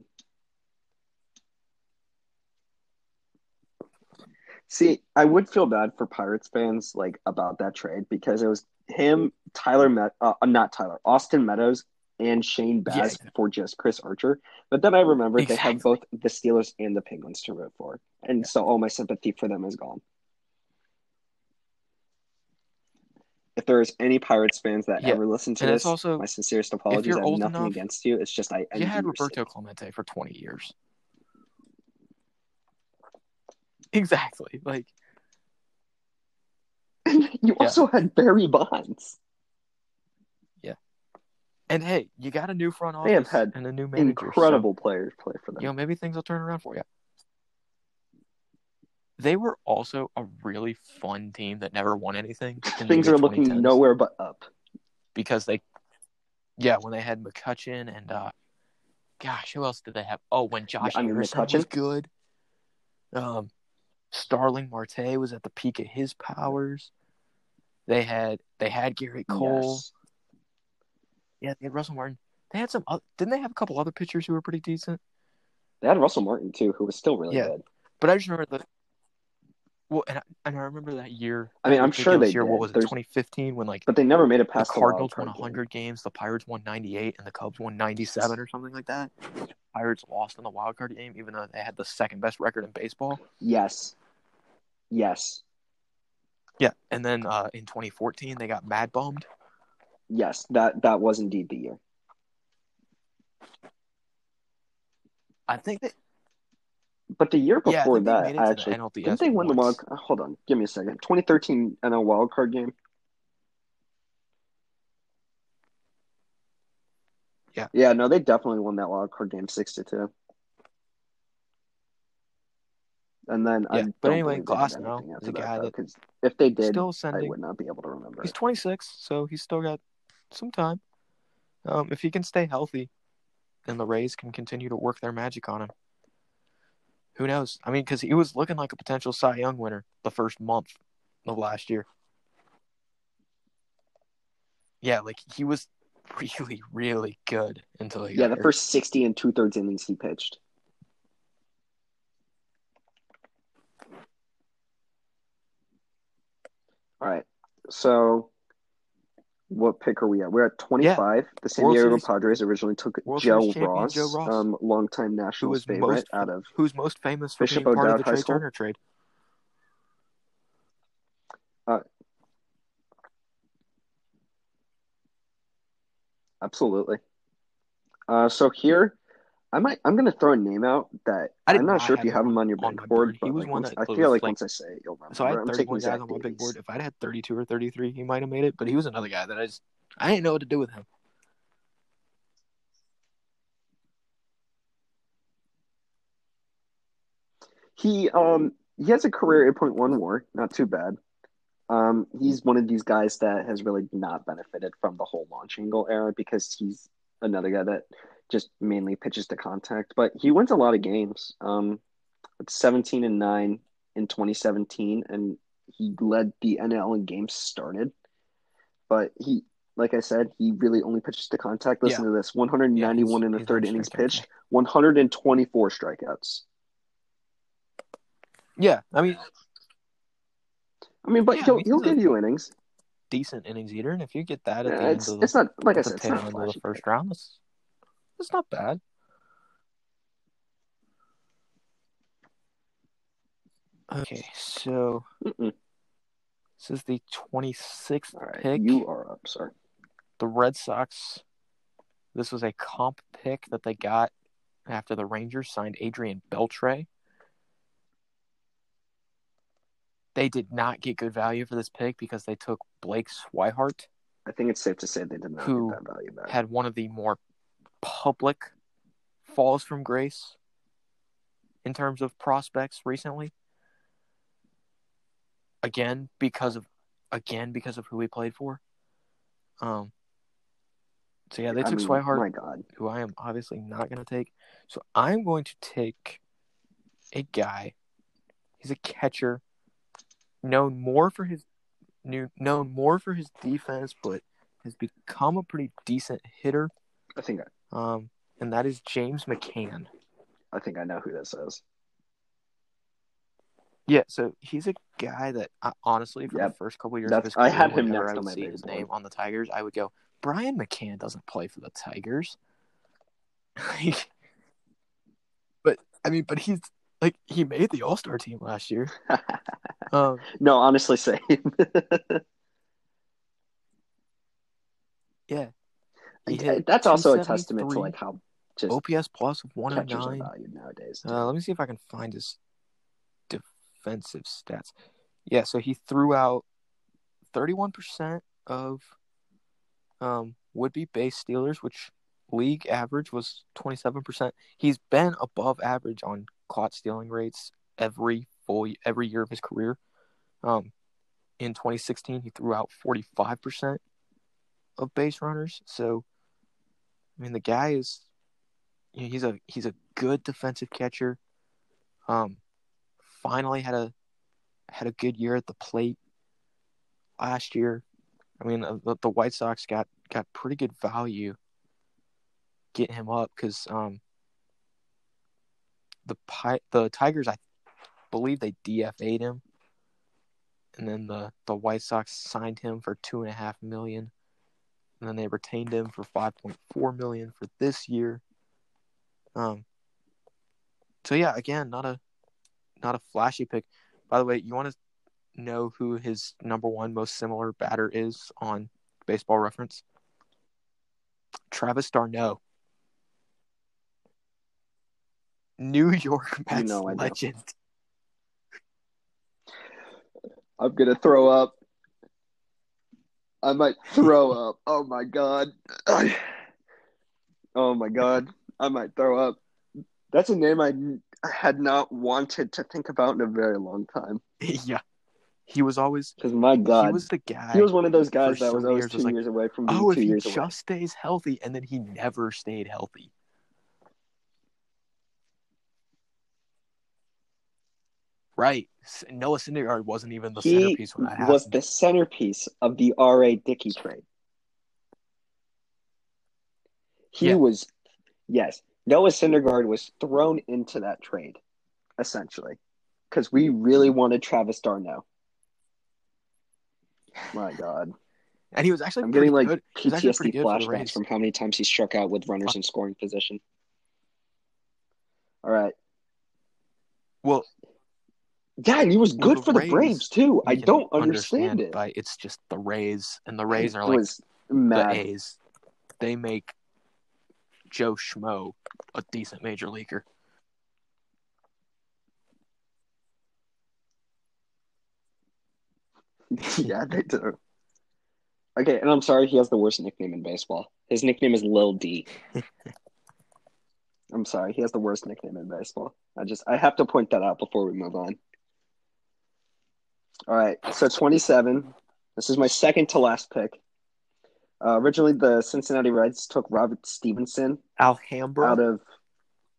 See, I would feel bad for Pirates fans like about that trade because it was him, Tyler Met, uh, not Tyler, Austin Meadows, and Shane Baz Yeah, for just Chris Archer. But then I remembered they have both the Steelers and the Penguins to root for, and Yeah. so all my sympathy for them is gone. If there's any Pirates fans that Yeah, ever listen to and this, also- my sincerest apologies. you're I have nothing enough- against you. It's just I you had Roberto. Clemente for twenty years. Exactly, like you also had Barry Bonds. Yeah. And hey, you got a new front office They have had and a new manager. so- Incredible players play for them. you know, maybe things will turn around for you. They were also a really fun team that never won anything. Things are looking nowhere but up. because they, yeah, when they had McCutchen and, uh, gosh, who else did they have? Oh, when Josh I mean, Harrison was good. Um, Starling Marte was at the peak of his powers. They had they had Gerrit Cole. Yes. Yeah, they had Russell Martin. They had some. oth- Didn't they have a couple other pitchers who were pretty decent? They had Russell Martin too, who was still really Yeah. good. But I just remember the. Well, and I, and I remember that year. I mean, I'm sure they year. did. What was it? There's- 2015 when like But they never made it past the, Cardinals wild won card 100 games, the Pirates won 98, and the Cubs won 97 or something like that. Pirates lost in the wild card game, even though they had the second best record in baseball. Yes. Yes. Yeah, and then uh, in 2014 they got mad bummed. Yes. That that was indeed the year. I think that But the year before they that, I actually the didn't they win the wild? Hold on, give me a second. 2013 NL wild card game. Yeah. Yeah. No, they definitely won that wild card game six to two. And then I Yeah, but anyway, did Glasnow is a guy that if they did, Still I ascending. would not be able to remember. He's 26, so he's still got some time. Um, if he can stay healthy, and the Rays can continue to work their magic on him, who knows? I mean, because he was looking like a potential Cy Young winner the first month of last year. Yeah, like he was really, really good until he Yeah, the hurt. first 60 and two thirds innings he pitched. All right. So, what pick are we at? We're at 25. The San World Diego Series- Padres originally took Joe Ross, Joe Ross, um, longtime Nationals was favorite most- out of. Who's most famous for Bishop being part of the High Trea School? Turner trade? Absolutely. Uh, so here, I might. I'm going to throw a name out that I I'm not sure if you have him on your on big board. board. He but was like, one once, that I feel like once I say it, you'll remember. So I had I'm 31 taking guys on my big board. If I'd had 32 or 33, he might have made it. But he was another guy that I just I didn't know what to do with him. He um he has a career 8.1 WAR, not too bad. Um, he's one of these guys that has really not benefited from the whole launch angle era because he's another guy that just mainly pitches to contact. But he wins a lot of games. Um, it's 17 and nine in 2017, and he led the NL in games started. But he, like I said, he really only pitches to contact. Listen to this: 191 Yeah, in the third innings pitched, 124 strikeouts. Yeah, I mean, I mean, but Yeah, he'll he'll give you innings. decent innings eater, and if you get that at Yeah, the end it's of the, it's not like I said, it's not the first round, that's that's not bad. Okay, so Mm-mm. this is the 26th All right, pick. you are up, sir. The Red Sox This was a comp pick that they got after the Rangers signed Adrian Beltre. They did not get good value for this pick because they took Blake Swihart, I think it's safe to say they did not Who get that value back. had one of the more public falls from grace in terms of prospects recently. Again, because of again because of who he played for. Um. So yeah, they I took mean, Swihart, My God, who I am obviously not going to take. So I'm going to take a guy. He's a catcher, known more for his new known more for his defense, but has become a pretty decent hitter. I think Um, and that is James McCann. I think I know who this is. Yeah, so he's a guy that I, honestly, for Yep. the first couple years That's- of his I had him next I would my see his name on the Tigers, I would go, Brian McCann doesn't play for the Tigers. Like, but I mean, but he's like he made the All Star team last year. Um, no, honestly, same. yeah, That's also a testament to like how just OPS one of one hundred nine. valued nowadays. Uh, let me see if I can find his defensive stats. Yeah, so he threw out 31% of um, would be base stealers, which league average was 27%. He's been above average on caught stealing rates every full every year of his career. Um, in 2016, he threw out 45% of base runners. So, I mean, the guy is you know, he's a he's a good defensive catcher. Um, finally had a had a good year at the plate last year. I mean, uh, the, the White Sox got got pretty good value getting him up because um the the Tigers I believe they DFA'd him, and then the the White Sox signed him for two and a half million, and then they retained him for five point four million for this year. Um. So yeah, again, not a not a flashy pick. By the way, you want to know who his number one most similar batter is on Baseball Reference? Travis d'Arnaud. New York Mets know I do. legend. I'm gonna throw up. I might throw up. Oh my god. oh my god. I might throw up. That's a name I had not wanted to think about in a very long time. yeah. He was always Because my god, he was the guy. he was one of those guys that was always years two was like, years away from being oh, if two he years just stays healthy, and then he never stayed healthy. Right. Noah Syndergaard wasn't even the He centerpiece when that happened. He was the centerpiece of the R.A. Dickey trade. He Yeah. was, yes, Noah Syndergaard was thrown into that trade, essentially, because we really wanted Travis d'Arnaud. My God, and he was actually I'm getting like good. He was actually PTSD pretty good for the flashbacks from how many times he struck out with runners in scoring position. All right, Well, yeah, and he was good the for the Rays, Braves too. I don't understand, it. But it's just the Rays, and the Rays are like was the mad. A's. They make Joe Schmo a decent major leaguer. yeah, they do. Okay, and I'm sorry he has the worst nickname in baseball. His nickname is Lil D. I'm sorry, he has the worst nickname in baseball. I just I have to point that out before we move on. All right, so 27. This is my second to last pick. Uh, originally, the Cincinnati Reds took Robert Stephenson Alhambra. out of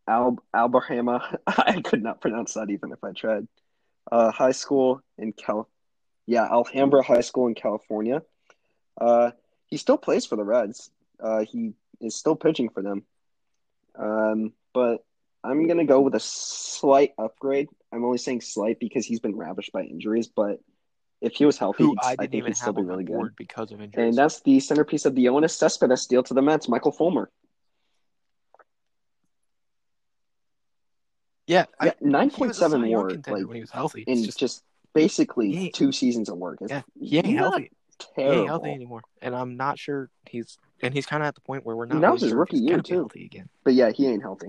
Al Alabama. I could not pronounce that even if I tried. Uh, high school in Cal, yeah, Alhambra High School in California. Uh, he still plays for the Reds. Uh, he is still pitching for them. Um, but I'm gonna go with a slight upgrade. I'm only saying slight because he's been ravished by injuries. But if he was healthy, I I, think he'd still be really good. because of injuries. And that's the centerpiece of the Yoenis Cespedes deal to the Mets, Michael Fulmer. yeah, Yeah, nine point was a Cy seven WAR, like when he was healthy. in It's just, just basically two seasons of work. It's yeah, he ain't not- healthy. he ain't healthy anymore, and I'm not sure he's and he's kind of at the point where we're not. That really his sure rookie year, too. Healthy again. But yeah, he ain't healthy.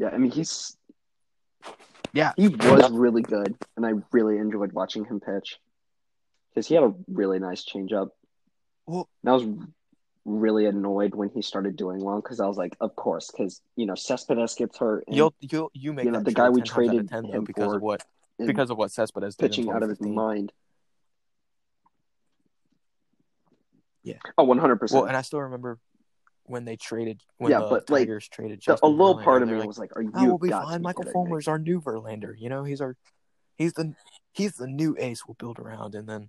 Yeah, I mean he's Yeah, he was really good, and I really enjoyed watching him pitch because he had a really nice changeup. Well- And I was really annoyed when he started doing well because I was like, of course, because you know Cespedes gets hurt, and you'll you you make you know, that the guy we 10 times out of traded 10, though, him because for of what because of what Cespedes did pitching out of his mind. Yeah. 100%. Well, percent. and I still remember when they traded when Yeah, the but, like, Tigers traded A little Verlander, part of me like, was like, "Are oh, you "Oh, we'll be fine. Michael kidding me." Fulmer's our new Verlander. You know, he's our he's the he's the new ace we'll build around." And then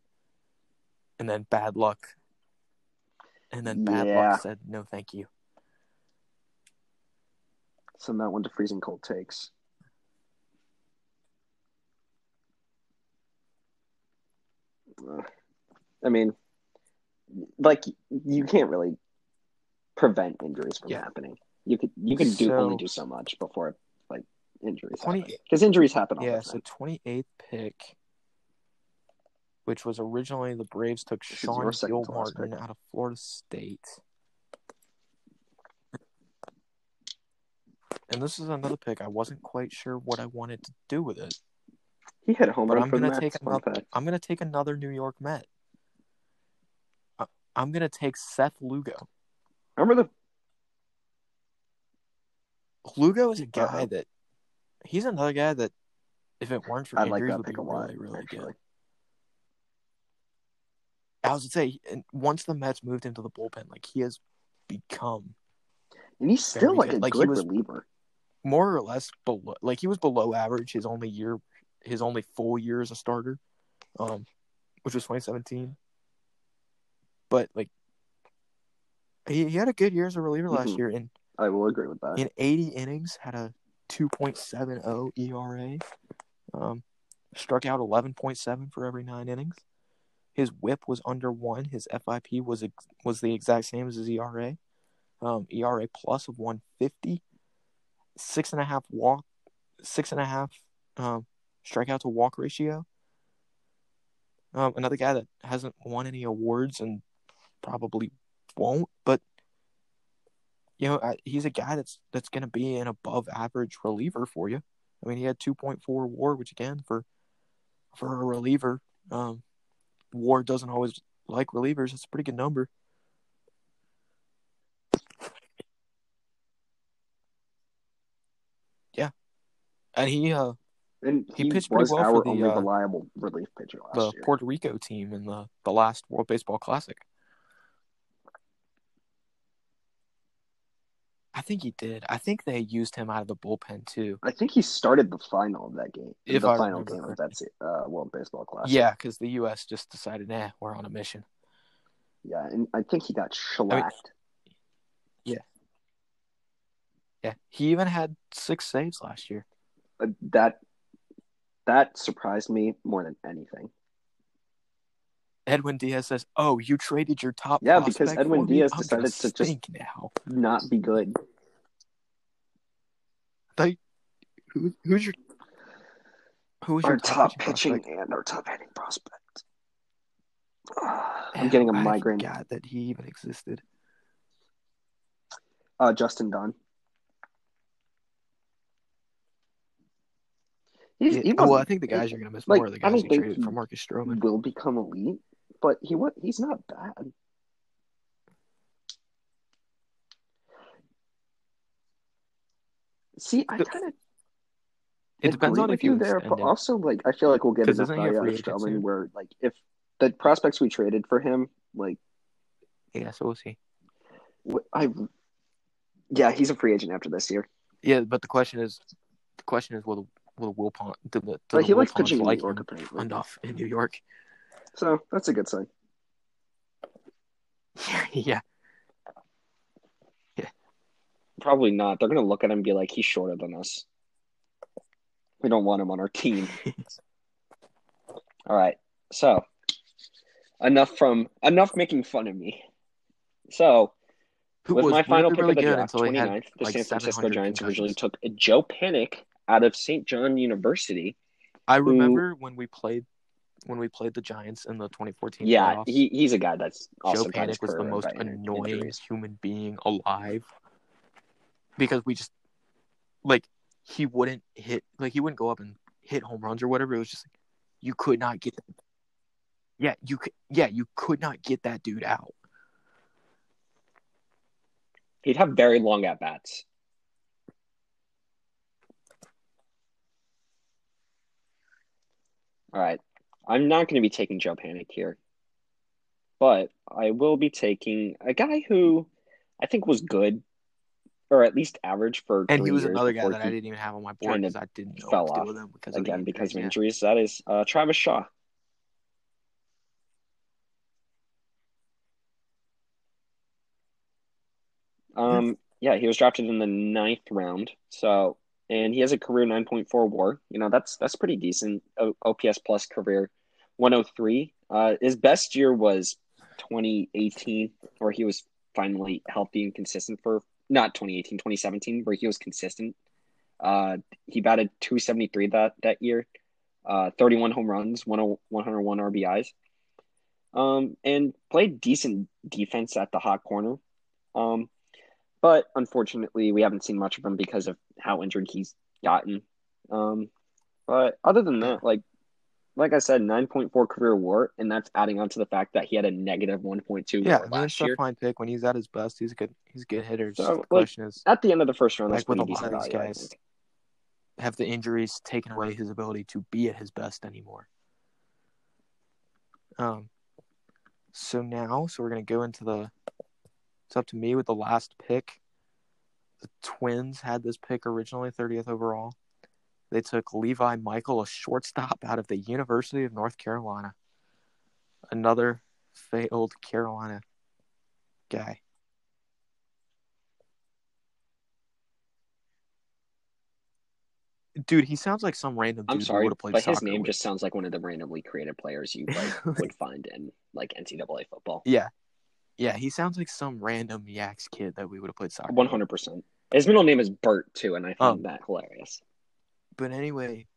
and then bad luck, and then bad Yeah. luck said no, thank you. Send that one to freezing cold takes. I mean, like you can't really prevent injuries from Yeah. happening. You could you can do So- only do so much before like injuries 20 happen because injuries happen all Yeah, the so twenty eighth pick, which was originally the Braves took This Sean Gilmartin out of Florida State. And this is another pick. I wasn't quite sure what I wanted to do with it. He hit a home run I'm gonna take another-. I'm gonna take another New York Met. I'm gonna take Seth Lugo. Remember the Lugo is a guy Uh-oh. that he's another guy that if it weren't for I like injuries that would be a lot. really really actually, good. I was to say, and once the Mets moved into the bullpen, like he has become and he's still like good. a Like, he good reliever. more or less below. Like he was below average his only year, his only full year as a starter, um, which was 2017. But like, he, he had a good year as a reliever last Mhm. year, and I will agree with that. in 80 innings had a 2.70 ERA. Um, struck out 11.7 for every nine innings. His WHIP was under one. His FIP was ex- was the exact same as his ERA. Um, ERA plus of 150. Six and a half walk, six and a half um, strikeout to walk ratio. Um, another guy that hasn't won any awards and probably won't, but you know, I, he's a guy that's that's going to be an above average reliever for you. I mean, he had 2.4 WAR, which again for for a reliever, um, WAR doesn't always like relievers. It's a pretty good number. Yeah, and he uh And He he, pitched pretty well our for the, only uh, reliable relief pitcher last the year. Puerto Rico team in the the last World Baseball Classic. I think he did. I think they used him out of the bullpen too. I think he started the final of that game. If the I final game of that uh, World Baseball Classic. Yeah, because the U.S. just decided, nah, we're on a mission. yeah, and I think he got shellacked. Yeah, yeah. he even had six saves last year. Uh, that that surprised me more than anything. Edwin Diaz says, "Oh, you traded your top." Yeah, because Edwin? Diaz decided to just- now. Not be good. Who, who's your who's Our your top pitching pitching prospect? and our top hitting prospect. I'm getting a I migraine. forgot that he even existed. Uh, Justin Dunn. He's, he well, I think the guys you're gonna miss like, more are the guys you traded for Marcus Stroman. will become elite, but he he's not bad. See, I kind of It depends on if you there, but also like I feel like we'll get enough isn't value out of where like if the prospects we traded for him, like Yeah, so we'll see. I, yeah, he's a free agent after this year. Yeah, but the question is, the question is, will the will the Wilpon do the, do the he likes pitching in like New York enough in New York? So that's a good sign. yeah, Probably not. They're gonna look at him and be like, he's shorter than us. We don't want him on our team. All right. So enough from enough making fun of me. So who with was my final really, pick of the draft, 29th, had the like San Francisco 700 Giants originally took Joe Panik out of St. John University. I remember when we played when we played the Giants in the 2014 Yeah, playoffs. he, he's a guy that's Joe Panik was the most right annoying injuries. human being alive because we just like he wouldn't hit like he wouldn't go up and hit home runs or whatever. It was just like you could not get. Yeah, you could. Yeah, you could not get that dude out. He'd have very long at bats. All right. I'm not going to be taking Joe Panik here, but I will be taking a guy who I think was good, or at least average for And he was another guy that I didn't even have on my board because I didn't know fell what to do off because of again because of injuries, injuries. That is uh, Travis Shaw. Um, yeah, he was drafted in the ninth round. So, and he has a career 9.4 WAR. You know, that's that's pretty decent. O- OPS plus career 103. Uh, his best year was 2018, where he was finally healthy and consistent for not 2018, 2017, where he was consistent. Uh, he batted 273 that that year, uh, 31 home runs, 101 RBIs, um, and played decent defense at the hot corner. Um, but unfortunately, we haven't seen much of him because of how injured he's gotten. Um, but other than that, like like I said, 9.4 career WAR, and that's adding on to the fact that he had a negative 1.2 Yeah, WAR I mean, last it's a fine pick when he's at his best. He's a good. He's a good hitter. So, the like, question is, At the end of the first round, that's Like with a lot of these value. Guys, have the injuries taken away his ability to be at his best anymore? Um. So now, so we're gonna go into the. It's up to me with the last pick. The Twins had this pick originally, 30th overall. They took Levi Michael, a shortstop out of the University of North Carolina. Another failed Carolina guy. Dude, he sounds like some random dude I'm who sorry, would have played but his name with. just sounds like one of the randomly created players you like would find in like NCAA football. Yeah. Yeah, he sounds like some random Yaks kid that we would have played soccer hundred percent. His middle name is Bert too, and I find Um, that hilarious. But anyway,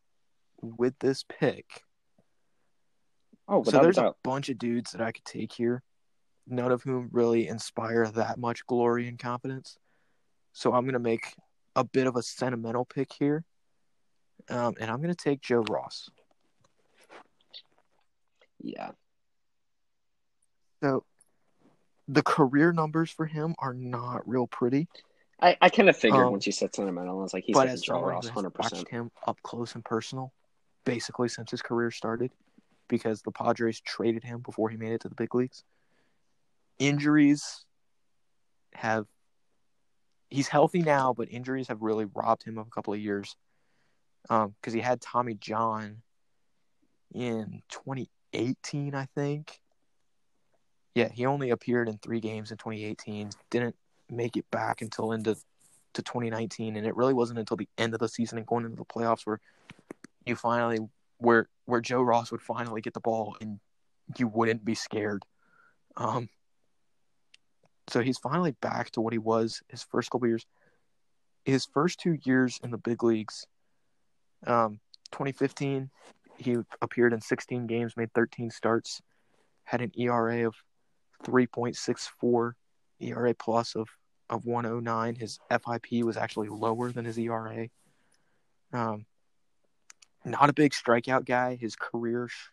with this pick, Oh, so there's a a bunch of dudes that I could take here, none of whom really inspire that much glory and confidence. So I'm gonna make a bit of a sentimental pick here, um, and I'm gonna take Joe Ross. Yeah, So the career numbers for him are not real pretty, I, I kind of figured Um, once you said sentimental, I was like, he's but as Joe Ross, hundred watched percent. him up close and personal, basically since his career started, because the Padres traded him before he made it to the big leagues. Injuries have he's healthy now, but injuries have really robbed him of a couple of years. Um, because he had Tommy John in 2018, I think. Yeah, he only appeared in three games in 2018. Didn't make it back until into to 2019, and it really wasn't until the end of the season and going into the playoffs where you finally where where Joe Ross would finally get the ball and you wouldn't be scared. Um, so he's finally back to what he was his first couple years. His first two years in the big leagues, um, 2015, he appeared in 16 games, made 13 starts, had an ERA of 3.64, ERA plus of of 109. His FIP was actually lower than his ERA. Um, not a big strikeout guy. His career sh-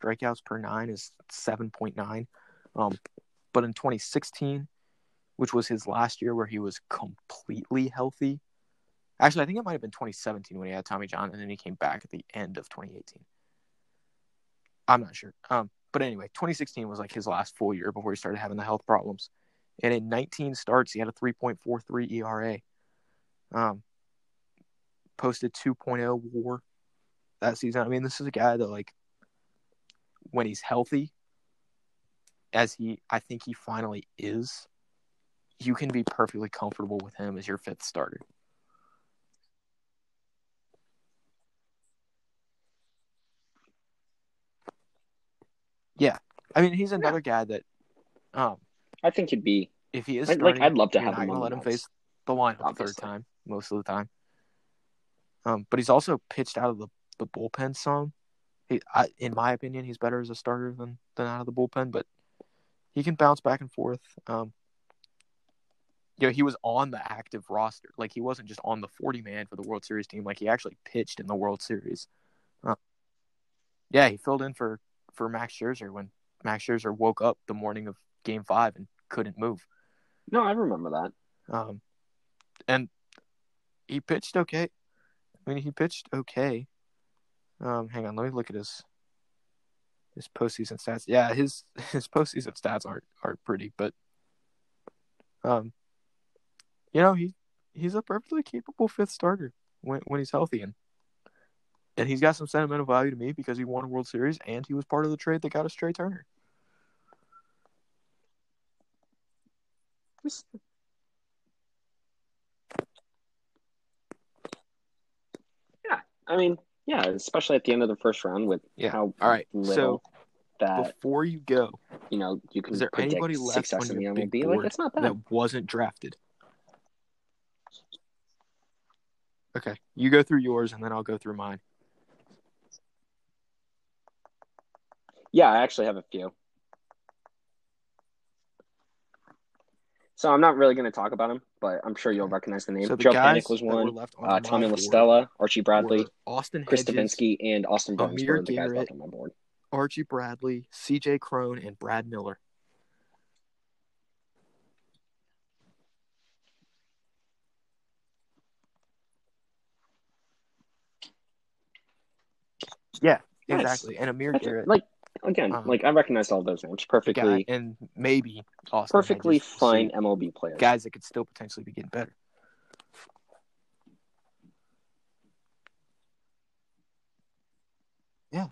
strikeouts per nine is 7.9. Um, but in 2016, which was his last year where he was completely healthy, actually, I think it might have been 2017 when he had Tommy John, and then he came back at the end of 2018. I'm not sure. Um, but anyway, 2016 was like his last full year before he started having the health problems. And in 19 starts, he had a 3.43 ERA. Um, posted 2.0 WAR that season. I mean, this is a guy that like when he's healthy, as he I think he finally is, you can be perfectly comfortable with him as your fifth starter. Yeah, I mean he's another guy that, um, I think he'd be if he is I'd- like, I'd love to have him gonna let him face the lineup the third time most of the time. Um, but he's also pitched out of the, the bullpen some. He, I, in my opinion, he's better as a starter than than out of the bullpen, but he can bounce back and forth. Um, you know, he was on the active roster. Like he wasn't just on the 40 man for the World Series team. Like he actually pitched in the World Series. Uh, yeah, he filled in for for Max Scherzer when Max Scherzer woke up the morning of Game Five and couldn't move. No, I remember that. Um, and he pitched okay. I mean, he pitched okay. Um, hang on, let me look at his his postseason stats. Yeah, his his postseason stats aren't aren't pretty, but um, you know he he's a perfectly capable fifth starter when when he's healthy, and and he's got some sentimental value to me because he won a World Series and he was part of the trade that got us Trea Turner. Yeah, I mean, yeah, especially at the end of the first round with Yeah. how All right, little so that before you go, you know you can is there anybody left on your big board Like it's not bad. that wasn't drafted? Okay, you go through yours and then I'll go through mine. Yeah, I actually have a few. So I'm not really going to talk about him, but I'm sure you'll recognize the name. So the Joe guys Panik was one. on Uh, Tommy La Stella, Archie Bradley, Austin Chris Hedges, Davinsky, and Austin Barnes Amir were the guys Garrett. left on my board. Archie Bradley, C.J. Cron, and Brad Miller. Yeah, exactly. And Amir Garrett, Like again, Um, like I recognized all those names perfectly, and maybe Austin perfectly Hedges. Fine. MLB players. guys that could still potentially be getting better. Yeah.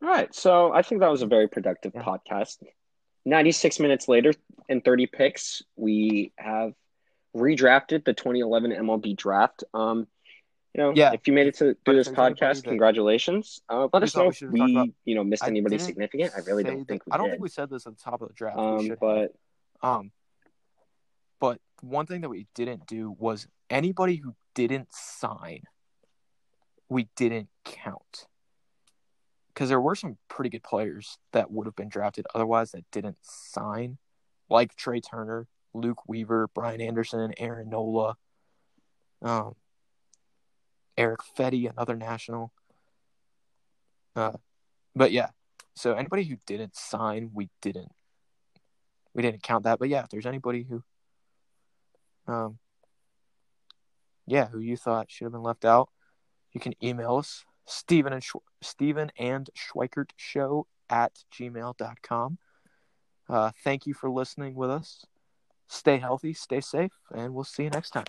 All right, so I think that was a very productive Yeah. podcast. 96 minutes later and 30 picks, we have redrafted the 2011 MLB draft. Um, you know, Yeah. if you made it to But through if this podcast, congratulations. Uh, let us know we if should have talked we, about- you know, missed I anybody didn't significant. I really don't that- think we I don't did. think we said this on top of the draft. um, but Um, but one thing that we didn't do was anybody who didn't sign, we didn't count. Because there were some pretty good players that would have been drafted otherwise that didn't sign, like Trea Turner, Luke Weaver, Brian Anderson, Aaron Nola, um, Erick Fedde, another national. Uh, but yeah, so anybody who didn't sign, we didn't we didn't count that. But yeah, if there's anybody who, um, yeah, who you thought should have been left out, you can email us Stephen and Schw- Stephen and Schweikert Show at gmail.com. Uh, thank you for listening with us. Stay healthy, stay safe, and we'll see you next time.